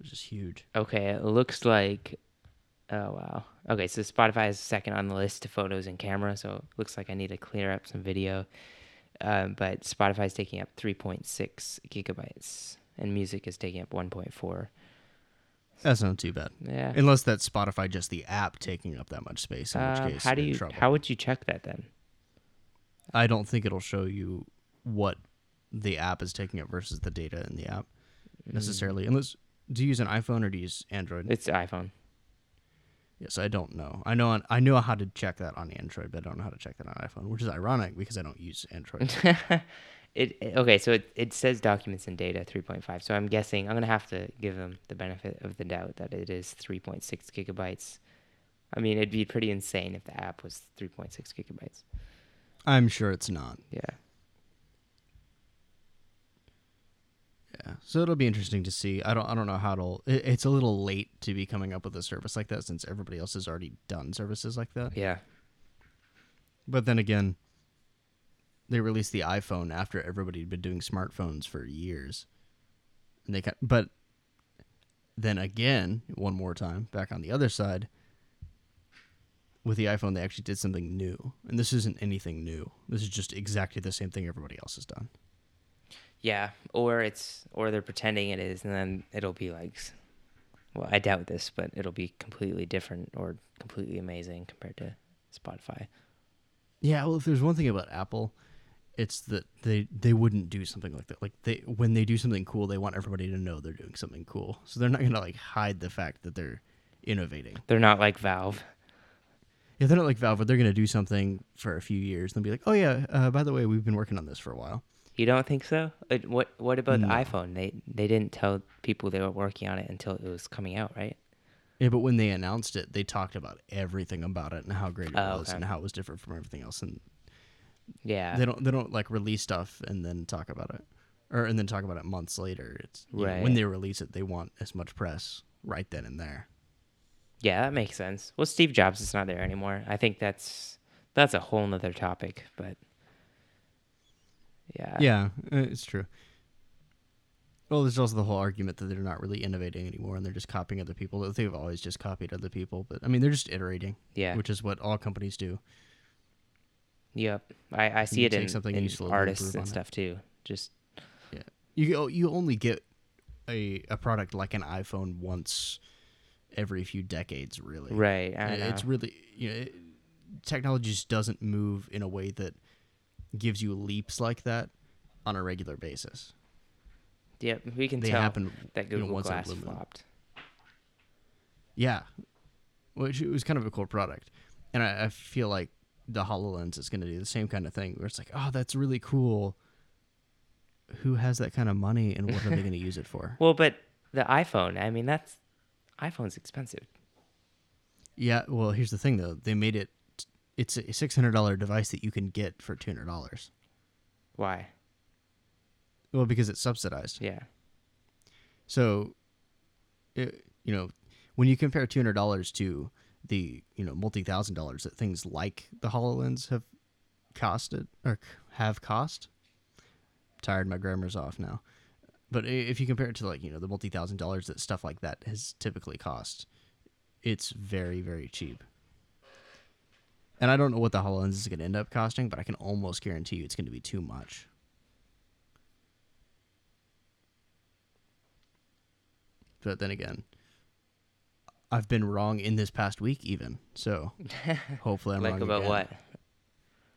was just huge. Okay, it looks like. Oh wow. Okay, so Spotify is second on the list to photos and camera, so it looks like I need to clear up some video. Um, but Spotify is taking up 3.6 gigabytes, and music is taking up 1.4. That's not too bad, Yeah. unless that's Spotify just the app taking up that much space. In Um, which case, how do you? trouble. How would you check that then? I don't think it'll show you what the app is taking up versus the data in the app mm. necessarily. Unless do you use an iPhone or do you use Android? It's iPhone. Yes, I don't know. I know on, I know how to check that on Android, but I don't know how to check that on iPhone, which is ironic because I don't use Android. it it- okay, so it, it says documents and data 3.5. So I'm guessing I'm gonna have to give them the benefit of the doubt that it is 3.6 gigabytes. I mean, it'd be pretty insane if the app was 3.6 gigabytes. I'm sure it's not. Yeah. Yeah, so it'll be interesting to see. I don't I don't know how it'll. It, it's a little late to be coming up with a service like that since everybody else has already done services like that. Yeah. But then again, they released the iPhone after everybody had been doing smartphones for years, and they got. But then again, one more time, back on the other side, with the iPhone, they actually did something new, and this isn't anything new. This is just exactly the same thing everybody else has done. Yeah. Or it's or they're pretending it is, and then it'll be like, well, I doubt this, but it'll be completely different or completely amazing compared to Spotify. Yeah, well, if there's one thing about Apple, it's that they they wouldn't do something like that. Like they when they do something cool, they want everybody to know they're doing something cool. So they're not gonna like hide the fact that they're innovating. They're not like Valve. Yeah, they're not like Valve, but they're gonna do something for a few years and they'll be like, oh yeah, uh, by the way, we've been working on this for a while. You don't think so? Uh, What What about No. the iPhone? They they didn't tell people they were working on it until it was coming out, right? Yeah, but when they announced it, they talked about everything about it and how great it Oh, was okay. and how it was different from everything else. And Yeah. they don't they don't like release stuff and then talk about it, or and then talk about it months later. It's you know, when they release it, they want as much press right then and there. Yeah, that makes sense. Well, Steve Jobs is not there anymore. I think that's that's a whole nother topic, but Yeah. Yeah, uh, it's true. Well, there's also the whole argument that they're not really innovating anymore, and they're just copying other people. They've always just copied other people, but I mean, they're just iterating, Yeah. which is what all companies do. Yep. I, I see it in, something in useful artists and on it. stuff too. Just Yeah. You you only get a a product like an iPhone once every few decades, really. right. It's really you know, it, technology just doesn't move in a way that gives you leaps like that on a regular basis. yep. We can They tell happen that you know, Google Glass flopped. Yeah, which it was kind of a cool product, and I, I feel like the Hololens is going to do the same kind of thing, where it's like, oh, that's really cool. Who has that kind of money, and what are they going to use it for? Well, but the iPhone. I mean, that's iPhone's expensive. Yeah, well, here's the thing though. They made it. It's a six hundred dollar device that you can get for two hundred dollars. Why? Well, because it's subsidized. Yeah. So, it, you know, when you compare two hundred dollars to the you know multi thousand dollars that things like the Hololens have costed or have cost, tired my grammar's off now. But if you compare it to like you know the multi thousand dollars that stuff like that has typically cost, it's very very cheap. And I don't know what the Hololens is going to end up costing, but I can almost guarantee you it's going to be too much. But then again, I've been wrong in this past week, even. So hopefully I'm like wrong about again. what?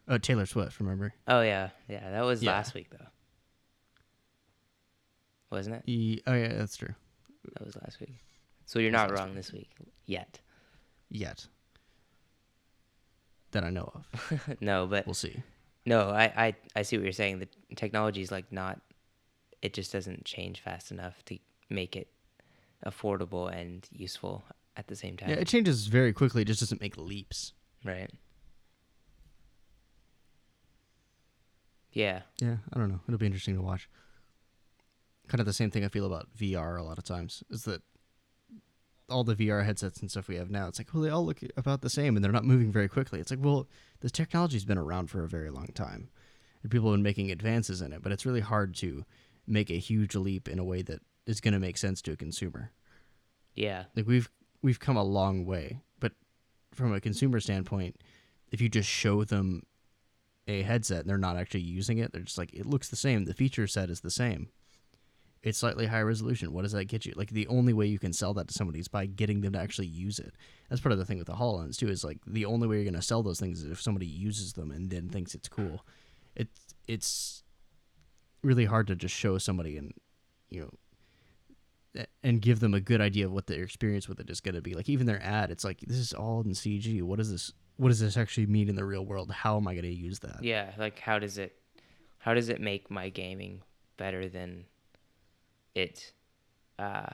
Oh, Taylor Swift. Remember? Oh yeah, yeah. That was Yeah. last week though, wasn't it? E- oh yeah, that's true. That was last week. So you're not wrong this week yet. Yet. That I know of. no, but We'll see. no, I, I I see what you're saying. The technology is like not. It just doesn't change fast enough to make it affordable and useful at the same time. Yeah, it changes very quickly. It just doesn't make leaps. right. Yeah. Yeah, I don't know. It'll be interesting to watch. Kind of the same thing I feel about VR a lot of times is that all the VR headsets and stuff we have now, it's like, well, they all look about the same and they're not moving very quickly. It's like, well, this technology's been around for a very long time and people have been making advances in it, but it's really hard to make a huge leap in a way that is going to make sense to a consumer. Yeah. Like we've we've come a long way, but from a consumer standpoint, if you just show them a headset and they're not actually using it, they're just like it looks the same. The feature set is the same. It's slightly higher resolution. What does that get you? Like the only way you can sell that to somebody is by getting them to actually use it. That's part of the thing with the Hololens too. Is like the only way you're going to sell those things is if somebody uses them and then thinks it's cool. It's it's really hard to just show somebody and you know and give them a good idea of what their experience with it is going to be. Like even their ad, it's like this is all in CG. What does this? What does this actually mean in the real world? How am I going to use that? Yeah. Like how does it, how does it make my gaming better than it, uh,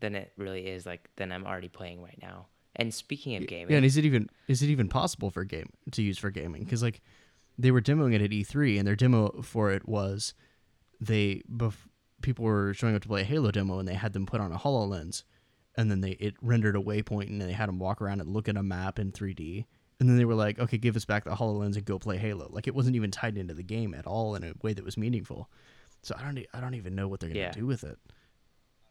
than it really is like than I'm already playing right now. And speaking of gaming, Yeah, and is it even is it even possible for game to use for gaming? Because like they were demoing it at E3, and their demo for it was they bef- people were showing up to play a Halo demo, and they had them put on a Hololens, and then they it rendered a waypoint, and they had them walk around and look at a map in 3D. And then they were like, "Okay, give us back the Hololens and go play Halo." Like it wasn't even tied into the game at all in a way that was meaningful. So I don't, I don't even know what they're gonna Yeah. do with it.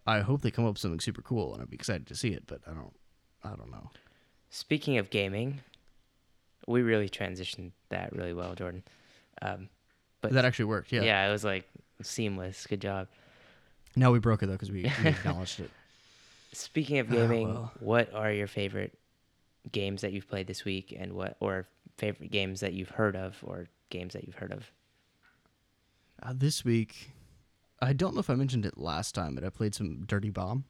I hope they come up with something super cool, and I'd be excited to see it. But I don't, I don't know. speaking of gaming, we really transitioned that really well, Jordan. Um, but that actually worked. Yeah. yeah, it was like seamless. Good job. Now we broke it though because we, we acknowledged it. Speaking of Ah, gaming, well. what are your favorite games that you've played this week, and what or favorite games that you've heard of, or games that you've heard of? Uh, this week, I don't know if I mentioned it last time, but I played some Dirty Bomb.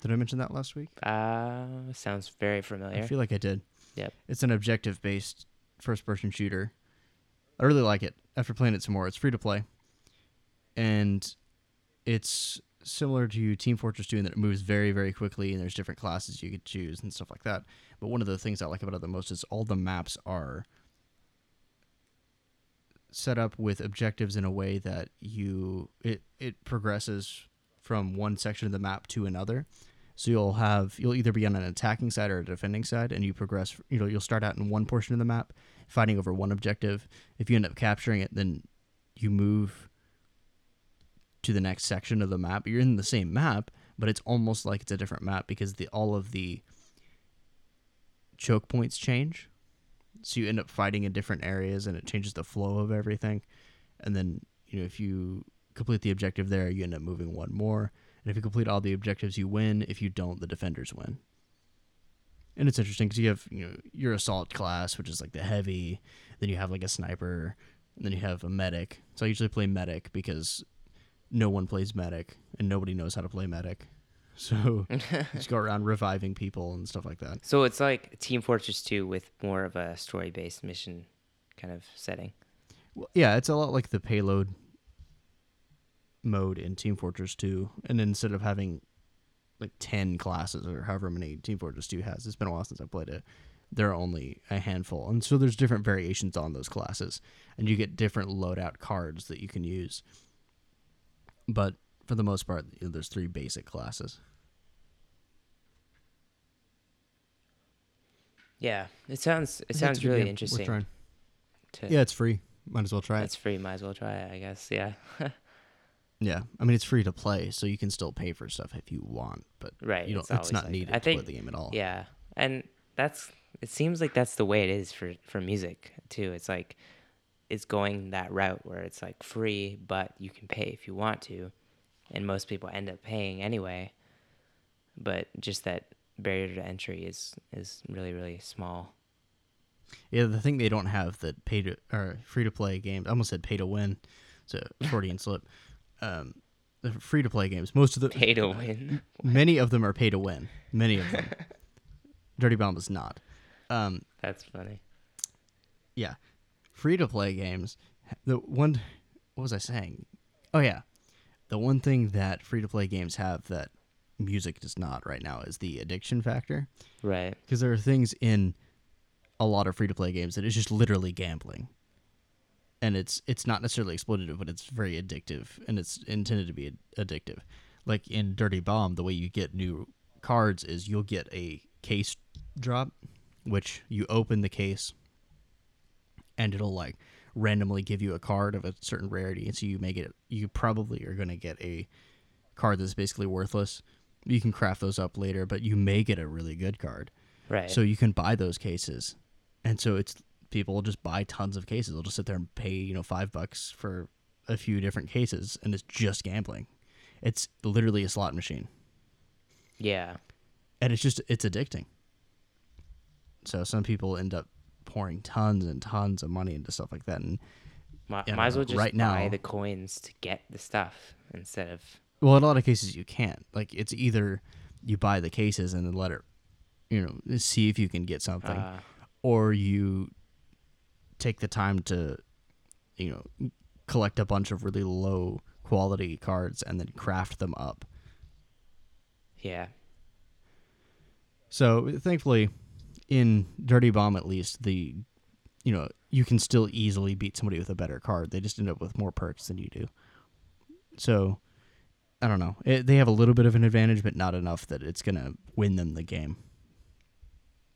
Did I mention that last week? Uh, sounds very familiar. I feel like I did. Yep. It's an objective based first person shooter. I really like it. After playing it some more, it's free to play. And it's similar to Team Fortress 2 in that it moves very, very quickly and there's different classes you could choose and stuff like that. But one of the things I like about it the most is all the maps are set up with objectives in a way that you it it progresses from one section of the map to another. So you'll have you'll either be on an attacking side or a defending side, and you progress. You know, you'll start out in one portion of the map, fighting over one objective. If you end up capturing it, then you move to the next section of the map. You're in the same map, but it's almost like it's a different map because the all of the choke points change. So you end up fighting in different areas and it changes the flow of everything. And then, you know, if you complete the objective there, you end up moving one more. And if you complete all the objectives, you win. If you don't, the defenders win. And it's interesting because you have, you know, your assault class, which is like the heavy. Then you have like a sniper. And then you have a medic. So I usually play medic because no one plays medic and nobody knows how to play medic. So just go around reviving people and stuff like that. So it's like Team Fortress 2 with more of a story based mission kind of setting. Well, yeah, it's a lot like the payload mode in Team Fortress 2. And instead of having like 10 classes or however many Team Fortress 2 has, it's been a while since I played it. There are only a handful. And so there's different variations on those classes. And you get different loadout cards that you can use. But for the most part, you know, there's three basic classes. Yeah, it sounds it sounds really game. Worth interesting. trying. To, Yeah, it's free. Might as well try it. it's free. Might as well try it. I guess. Yeah. Yeah, I mean it's free to play, so you can still pay for stuff if you want, but Right, you don't. it's It's, not like needed that. I to play the game at all. Yeah, and that's it. Seems like that's the way it is for for music too. It's like it's going that route where it's like free, but you can pay if you want to, and most people end up paying anyway. But just that barrier to entry is is really really small. Yeah, the thing they don't have that pay to or free to play games. I almost said pay to win. It's a Freudian slip. Um, the free to play games. Most of the Pay to win. many of them are pay to win. Many of them. Dirty Bomb is not. Um, That's funny. yeah, free to play games. The one, what was I saying? Oh yeah, the one thing that free to play games have that music does not right now is the addiction factor. Right. because there are things in a lot of free to play games that is just literally gambling, and it's it's not necessarily exploitative, but it's very addictive, and it's intended to be ad- addictive. Like in Dirty Bomb, the way you get new cards is you'll get a case drop, which you open the case, and it'll like randomly give you a card of a certain rarity, and so you make it. You probably are going to get a card that's basically worthless. You can craft those up later, but you may get a really good card. Right. So you can buy those cases, and so it's people will just buy tons of cases. They'll just sit there and pay you know five bucks for a few different cases, and it's just gambling. It's literally a slot machine, yeah. and it's just it's addicting. So some people end up pouring tons and tons of money into stuff like that, and Might, might as well just right buy now- the coins to get the stuff instead of well, in a lot of cases you can't. Like it's either you buy the cases and then let it, you know, see if you can get something. uh, or you take the time to you know collect a bunch of really low quality cards and then craft them up yeah. so thankfully in dirty bomb at least the you know you can still easily beat somebody with a better card they just end up with more perks than you do so i don't know it, they have a little bit of an advantage but not enough that it's going to win them the game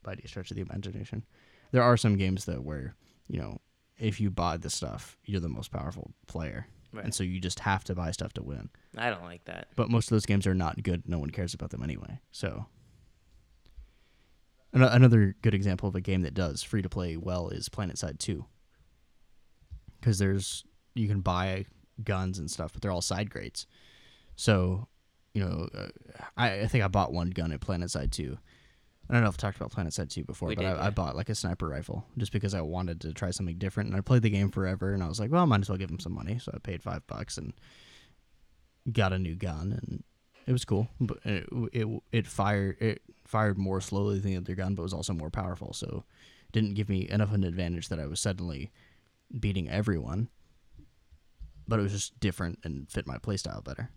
by any stretch of the imagination there are some games though where you know if you buy the stuff you're the most powerful player Right. and so you just have to buy stuff to win I don't like that. but most of those games are not good. No one cares about them anyway. So An- another good example of a game that does free to play well is Planet Side Two, because there's you can buy guns and stuff, but they're all side grades. So you know, uh, I, I think I bought one gun at Planet Side Two. I don't know if I've talked about Planet Side 2 before, We but did, I, yeah. I bought like a sniper rifle just because I wanted to try something different. And I played the game forever, and I was like, well, I might as well give them some money. So I paid five bucks and got a new gun, and it was cool. But it it, it fired it fired more slowly than the other gun, but was also more powerful. So it didn't give me enough of an advantage that I was suddenly beating everyone. But it was just different and fit my playstyle better.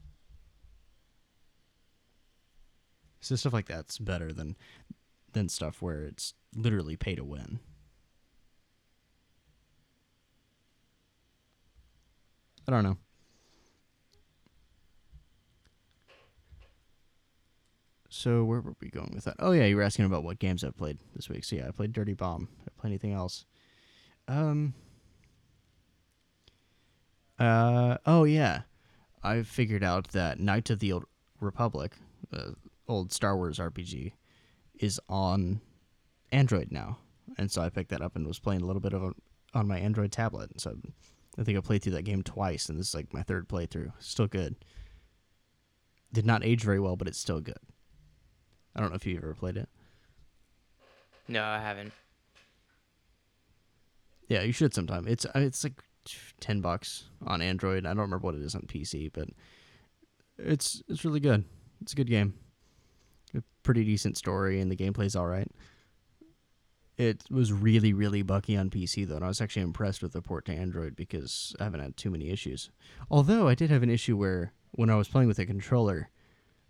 So stuff like that's better than than stuff where it's literally pay to win. I don't know. So where were we going with that? Oh yeah, you were asking about what games I've played this week. So yeah, I played Dirty Bomb. I play anything else? Um, Uh oh yeah, I figured out that Knight of the Old Republic, the old Star Wars RPG, is on Android now, and so I picked that up and was playing a little bit of it on my Android tablet. So I think I played through that game twice, and this is like my third playthrough. Still good. Did not age very well, but it's still good. I don't know if you ever played it. No, I haven't. Yeah, you should sometime. It's it's like ten bucks on Android. I don't remember what it is on PC, but it's it's really good. It's a good game. A pretty decent story, and the gameplay's all right. It was really really buggy on PC though, and I was actually impressed with the port to Android because I haven't had too many issues. Although I did have an issue where when I was playing with a controller,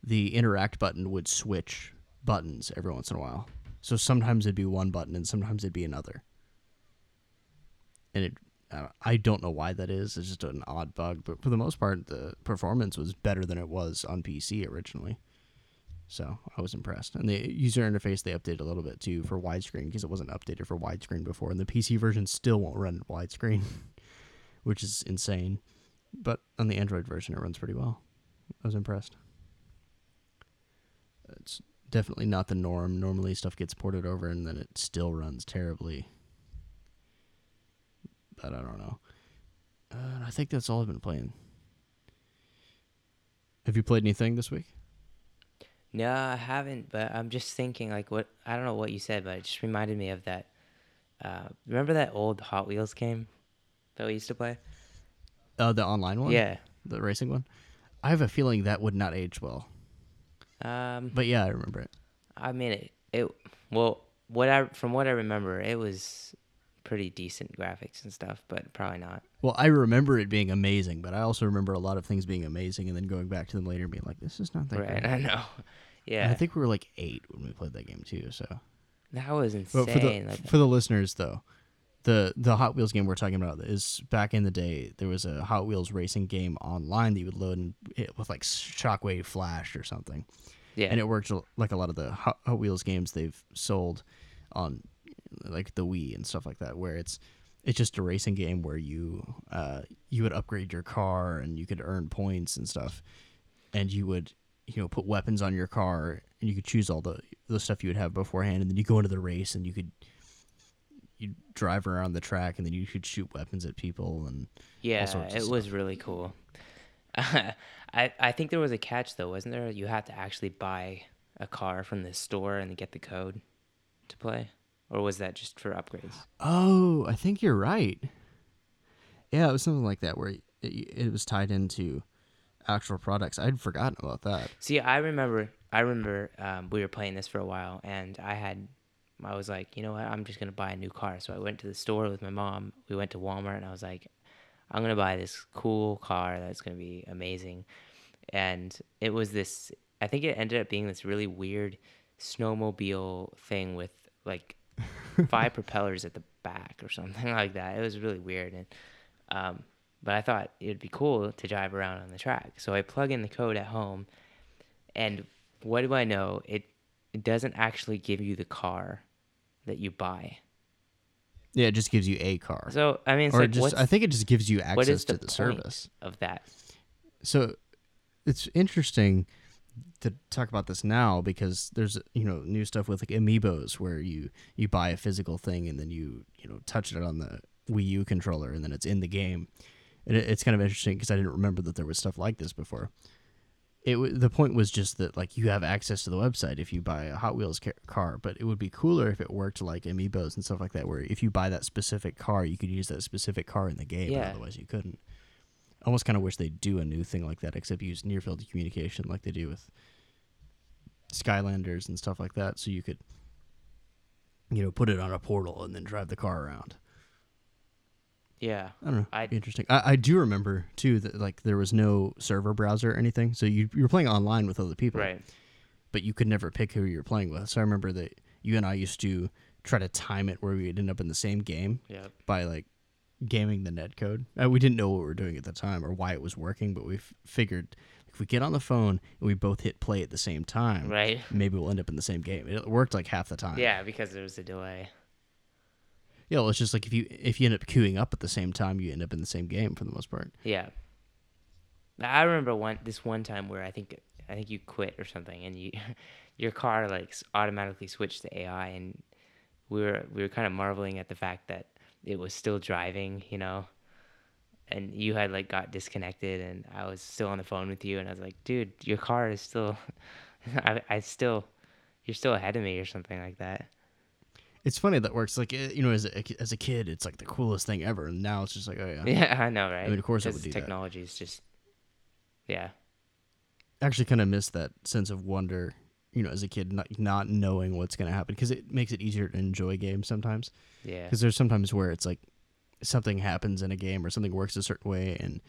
the interact button would switch buttons every once in a while. So sometimes it'd be one button and sometimes it'd be another and it uh, I don't know why that is. It's just an odd bug, but for the most part, the performance was better than it was on PC originally. So I was impressed, and the user interface they updated a little bit too for widescreen because it wasn't updated for widescreen before, and the PC version still won't run widescreen, which is insane. But on the Android version, it runs pretty well. I was impressed. It's definitely not the norm. Normally, stuff gets ported over and then it still runs terribly but I don't know. Uh, I think that's all I've been playing. Have you played anything this week? No, I haven't. But I'm just thinking, like, what I don't know what you said, but it just reminded me of that. Uh, remember that old Hot Wheels game that we used to play? Uh, the online one. Yeah, the racing one. I have a feeling that would not age well. Um, but yeah, I remember it. I mean, it. It well, what I from what I remember, it was pretty decent graphics and stuff, but probably not. Well, I remember it being amazing, but I also remember a lot of things being amazing, and then going back to them later and being like, "This is not that." Right, great. I know. Yeah, and I think we were like eight when we played that game too. So that was insane. But for the like, for the listeners though, the the Hot Wheels game we're talking about is back in the day. There was a Hot Wheels racing game online that you would load in, it with like Shockwave Flash or something. Yeah, and it worked like a lot of the Hot Wheels games they've sold on like the Wii and stuff like that, where it's it's just a racing game where you uh, you would upgrade your car and you could earn points and stuff, and you would you know put weapons on your car and you could choose all the the stuff you would have beforehand, and then you go into the race and you could you drive around the track and then you could shoot weapons at people and yeah, it was really cool. I I think there was a catch though, wasn't there? You had to actually buy a car from the store and get the code to play or was that just for upgrades? Oh, I think you're right. Yeah, it was something like that where it, it was tied into actual products. I'd forgotten about that. See, I remember, I remember um, we were playing this for a while, and I had, I was like, you know what, I'm just gonna buy a new car. So I went to the store with my mom. We went to Walmart, and I was like, I'm gonna buy this cool car that's gonna be amazing. And it was this. I think it ended up being this really weird snowmobile thing with like five propellers at the back or something like that. It was really weird. And, um, but I thought it'd be cool to drive around on the track. So I plug in the code at home, and what do I know? It it doesn't actually give you the car that you buy. Yeah, it just gives you a car. So I mean, or like, just I think it just gives you access the to the service of that. So it's interesting to talk about this now because there's you know new stuff with like amiibos where you you buy a physical thing and then you you know touch it on the Wii U controller and then it's in the game. And it, it's kind of interesting because I didn't remember that there was stuff like this before. It w- the point was just that like you have access to the website if you buy a Hot Wheels ca- car, but it would be cooler if it worked like amiibos and stuff like that, where if you buy that specific car, you could use that specific car in the game, yeah. otherwise you couldn't. I almost kind of wish they'd do a new thing like that, except use near field communication like they do with Skylanders and stuff like that, so you could, you know, put it on a portal and then drive the car around. Yeah, I don't know. I'd... Be interesting. I, I do remember too that like there was no server browser or anything, so you you were playing online with other people, right? But you could never pick who you were playing with. So I remember that you and I used to try to time it where we'd end up in the same game yep. by like gaming the net code. Uh, we didn't know what we were doing at the time or why it was working, but we f- figured if we get on the phone and we both hit play at the same time, right? Maybe we'll end up in the same game. It worked like half the time. Yeah, because there was a delay. Yeah, well, it's just like if you if you end up queuing up at the same time, you end up in the same game for the most part. Yeah. I remember one this one time where I think I think you quit or something, and you your car like automatically switched to AI, and we were we were kind of marveling at the fact that it was still driving, you know. And you had like got disconnected, and I was still on the phone with you, and I was like, "Dude, your car is still, I, I still, you're still ahead of me, or something like that." It's funny that works. Like eh, you know, as a, as a kid, it's like the coolest thing ever, and now it's just like, oh yeah. Yeah, I know, right? I mean, of course it would do that. technology is just, yeah, I actually kind of miss that sense of wonder. You know, as a kid, not not knowing what's going to happen because it makes it easier to enjoy games sometimes. yeah, Because there's sometimes where it's like something happens in a game or something works a certain way, and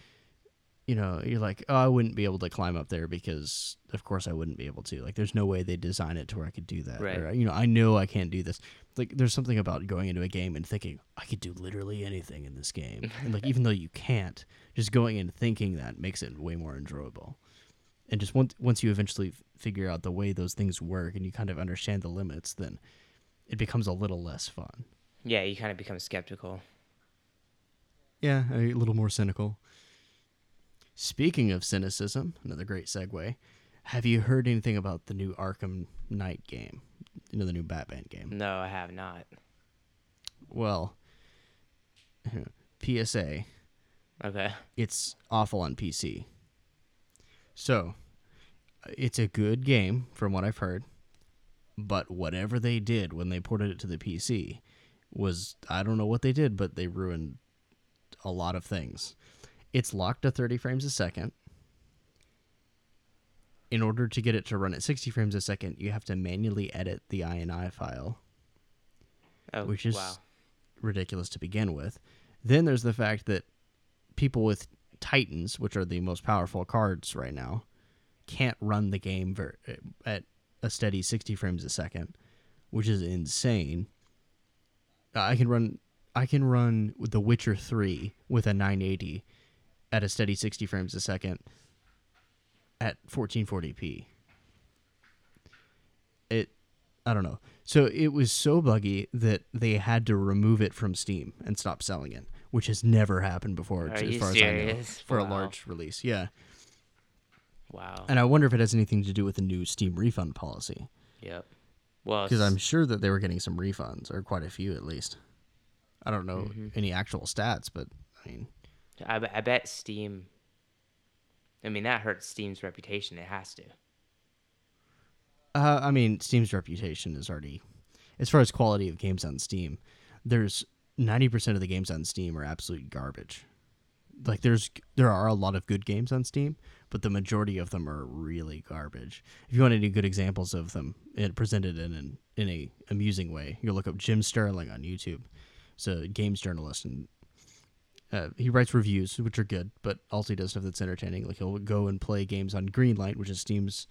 you know you're like, oh, I wouldn't be able to climb up there because, of course, I wouldn't be able to. Like, there's no way they design it to where I could do that. Right. Or, you know, I know I can't do this. Like, there's something about going into a game and thinking I could do literally anything in this game, and like even though you can't, just going and thinking that makes it way more enjoyable. And just once once you eventually f- figure out the way those things work and you kind of understand the limits, then it becomes a little less fun. yeah. You kind of become skeptical. Yeah, a little more cynical. Speaking of cynicism, another great segue. Have you heard anything about the new Arkham Knight game? You know, the new Batman game? No, I have not. Well, PSA, Okay. it's awful on PC. So, it's a good game from what I've heard, but whatever they did when they ported it to the PC was I don't know what they did, but they ruined a lot of things. It's locked to 30 frames a second. In order to get it to run at 60 frames a second, you have to manually edit the INI file Oh, Which is- wow. ridiculous to begin with. Then there's the fact that people with Titans, which are the most powerful cards right now, can't run the game ver- at a steady 60 frames a second, which is insane. Uh, I can run I can run The Witcher 3 with a 980 at a steady 60 frames a second at 1440p. It I don't know. So it was so buggy that they had to remove it from Steam and stop selling it, which has never happened before, Are as far as I know, serious? for a large release. Yeah, Wow. and I wonder if it has anything to do with the new Steam refund policy, Yep. Well, because I'm sure that they were getting some refunds, or quite a few at least. I don't know Mm-hmm. any actual stats, but I mean, I, I bet Steam. I mean, that hurts Steam's reputation. It has to. Uh, I mean, Steam's reputation is already, as far as quality of games on Steam, there's ninety percent of the games on Steam are absolute garbage. Like there's there are a lot of good games on Steam, but the majority of them are really garbage. If you want any good examples of them, it presented in an in a amusing way, you look up Jim Sterling on YouTube. He's a games journalist and uh, he writes reviews, which are good, but also he does stuff that's entertaining. Like he'll go and play games on Greenlight, which is Steam's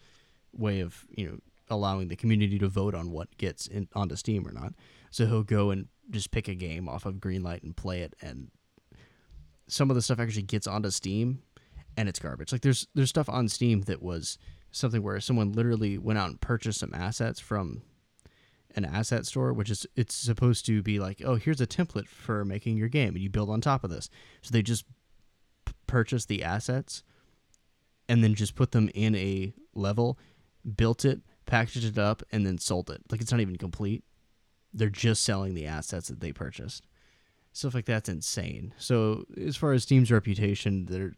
way of you know allowing the community to vote on what gets in, onto Steam or not. So he'll go and just pick a game off of Greenlight and play it, and some of the stuff actually gets onto Steam, and it's garbage. Like there's there's stuff on Steam that was something where someone literally went out and purchased some assets from an asset store, which is it's supposed to be like, oh, here's a template for making your game, and you build on top of this. So they just p- purchased the assets and then just put them in a level, built it, packaged it up, and then sold it. Like it's not even complete. They're just selling the assets that they purchased. Stuff like that's insane. So as far as Steam's reputation, they're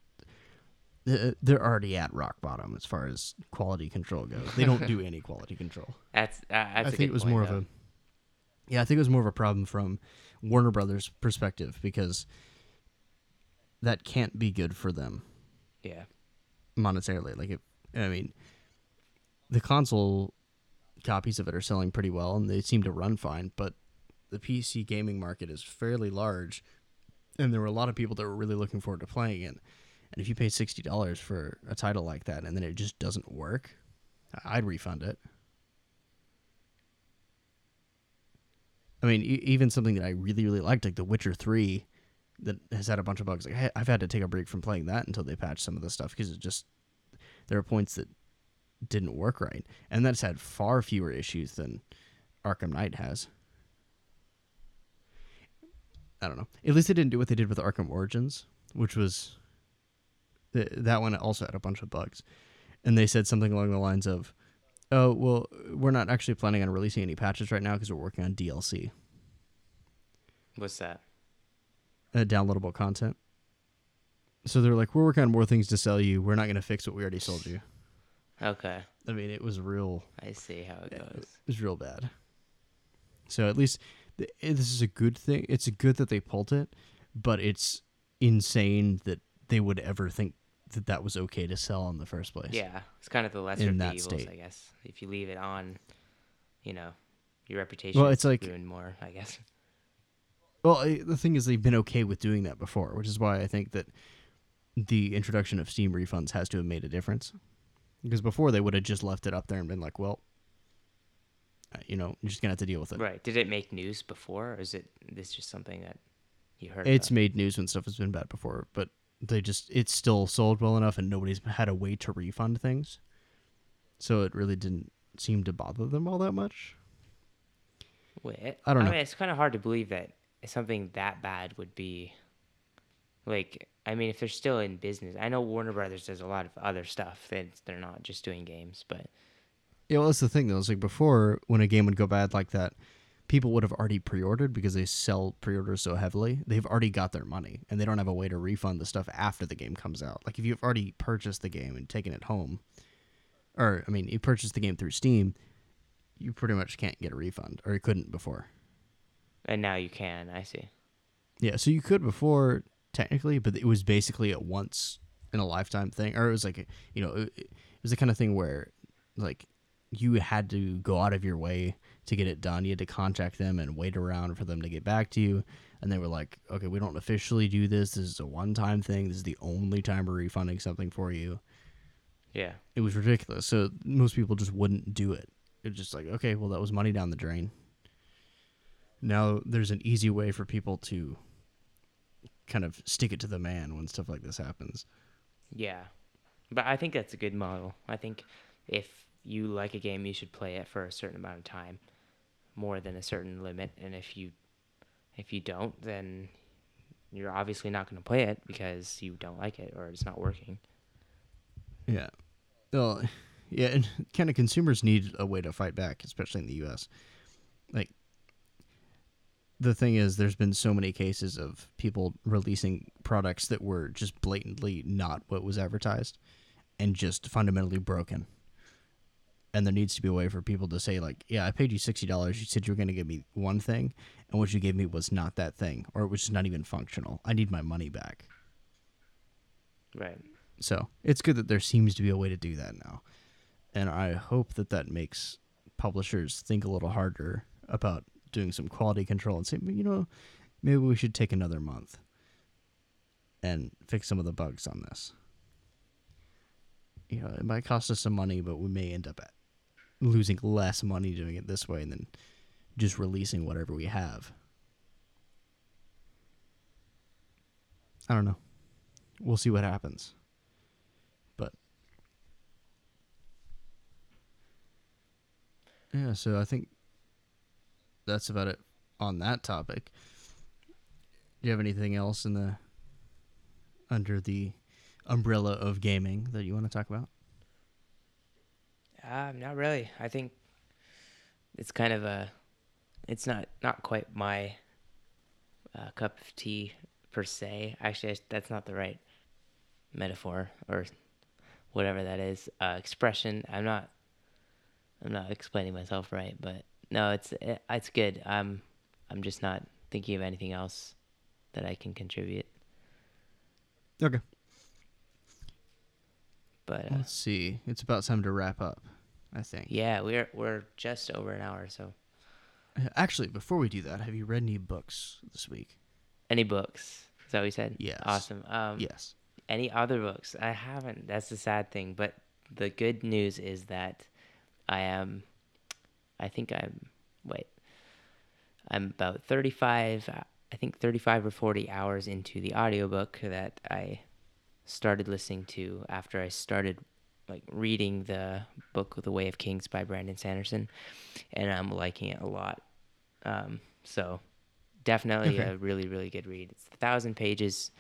they're already at rock bottom as far as quality control goes. They don't do any quality control. That's uh, that's. I a think good it was point, more though. of a yeah, I think it was more of a problem from Warner Brothers' perspective because that can't be good for them yeah. monetarily. Like, it, I mean, the console copies of it are selling pretty well and they seem to run fine, but the PC gaming market is fairly large, and there were a lot of people that were really looking forward to playing it. And if you pay sixty dollars for a title like that and then it just doesn't work, I'd refund it. I mean, even something that I really, really liked, like The Witcher Three, that has had a bunch of bugs. Like I've had to take a break from playing that until they patch some of the stuff because it just there are points that didn't work right, and that's had far fewer issues than Arkham Knight has. I don't know. At least they didn't do what they did with Arkham Origins, which was th- that one also had a bunch of bugs, and they said something along the lines of, "Oh, well, we're not actually planning on releasing any patches right now because we're working on DLC, What's that? uh, downloadable content." So they're like, "We're working on more things to sell you. We're not going to fix what we already sold you." Okay, I mean, it was real. I see how it goes. it was real bad. So at least th- this is a good thing. It's good that they pulled it, but it's insane that they would ever think that that was okay to sell in the first place. Yeah, it's kind of the lesser In of the evils, state. I guess. If you leave it on, you know, your reputation. Well, it's like- ruined more, I guess. Well, the thing is, they've been okay with doing that before, which is why I think that the introduction of Steam refunds has to have made a difference. Because before they would have just left it up there and been like, "Well, uh, you know, you're just gonna have to deal with it." Right? Did it make news before, or is it this just something that you heard? It's about? made news when stuff has been bad before, but they just it's still sold well enough, and nobody's had a way to refund things, so it really didn't seem to bother them all that much. Wait, I don't know. mean, it's kind of hard to believe that something that bad would be. Like, I mean, if they're still in business, I know Warner Brothers does a lot of other stuff. That they're not just doing games, but Yeah, well, that's the thing though. It's like before, when a game would go bad like that, people would have already pre-ordered because they sell pre-orders so heavily. They've already got their money, and they don't have a way to refund the stuff after the game comes out. Like if you've already purchased the game and taken it home, or I mean, you purchased the game through Steam, you pretty much can't get a refund, or you couldn't before. and now you can. I see. Yeah, so you could before technically, but it was basically a once in a lifetime thing, or it was like a- you know, it, it was the kind of thing where like you had to go out of your way to get it done. You had to contact them and wait around for them to get back to you, and they were like, "Okay, we don't officially do this. This is a one-time thing. This is the only time we're refunding something for you." Yeah. It was ridiculous. So most people just wouldn't do it. It's just like, okay, well, that was money down the drain. Now there's an easy way for people to kind of stick it to the man when stuff like this happens. Yeah. But I think that's a good model. I think if you like a game, you should play it for a certain amount of time, more than a certain limit. And if you if you don't, then you're obviously not going to play it because you don't like it or it's not working. Yeah. Well, yeah, and kind of consumers need a way to fight back, especially in the U.S. Like, the thing is, there's been so many cases of people releasing products that were just blatantly not what was advertised and just fundamentally broken. And there needs to be a way for people to say, like, yeah, I paid you $60. You said you were going to give me one thing, and what you gave me was not that thing, or it was just not even functional. I need my money back. Right. So it's good that there seems to be a way to do that now. And I hope that that makes publishers think a little harder about doing some quality control and say, you know, maybe we should take another month and fix some of the bugs on this. You know, it might cost us some money, but we may end up at losing less money doing it this way and then just releasing whatever we have. I don't know. We'll see what happens. But yeah, so I think that's about it on that topic. Do you have anything else in the under the umbrella of gaming that you want to talk about? Um, not really. I think it's kind of a, it's not not quite my uh, cup of tea per se. Actually, that's not the right metaphor or whatever that is. Uh, expression. I'm not. I'm not explaining myself right, but no, it's it, it's good. I'm I'm just not thinking of anything else that I can contribute. Okay. But uh, Let's see. It's about time to wrap up, I think. yeah, we're we're just over an hour. So, Uh, Actually, before we do that, have you read any books this week? any books? Is that what you said? Yes. Awesome. Um, yes. any other books i haven't that's the sad thing but the good news is that i am i think i'm wait i'm about 35 uh, i think 35 or 40 hours into the audiobook that i started listening to after i started like reading the book the way of kings by brandon sanderson and i'm liking it a lot um, so definitely Okay. a really really good read. It's a thousand pages.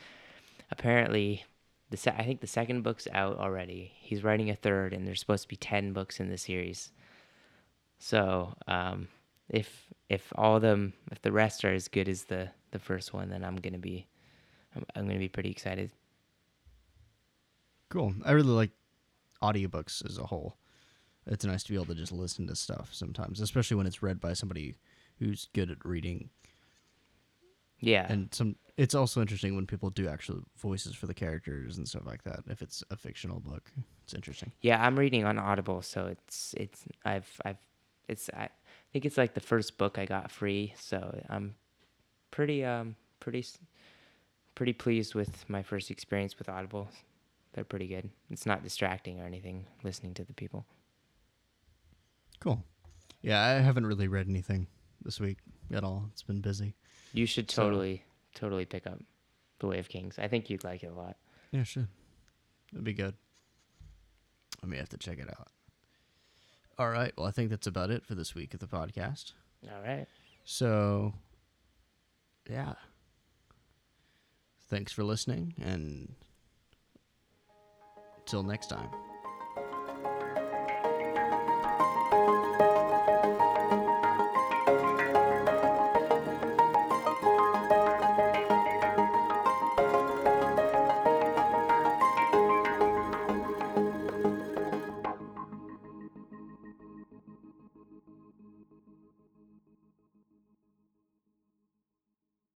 Apparently, the se- I think the second book's out already. He's writing a third, and there's supposed to be ten books in the series. So, um, if if all of them, if the rest are as good as the the first one, then I'm gonna be, I'm, I'm gonna be pretty excited. Cool. I really like audiobooks as a whole. It's nice to be able to just listen to stuff sometimes, especially when it's read by somebody who's good at reading. Yeah, And some it's also interesting when people do actual voices for the characters and stuff like that. If it's a fictional book, it's interesting. Yeah, I'm reading on Audible, so it's it's I've I've it's I think it's like the first book I got free, so I'm pretty um pretty pretty pleased with my first experience with Audible. They're pretty good. It's not distracting or anything listening to the people. Cool. Yeah, I haven't really read anything this week at all. It's been busy. You should So- totally totally pick up The Way of Kings. I think you'd like it a lot. Yeah, sure. It'd be good. I may have to check it out. All right. Well, I think that's about it for this week of the podcast. All right. So, yeah. Thanks for listening, and till next time.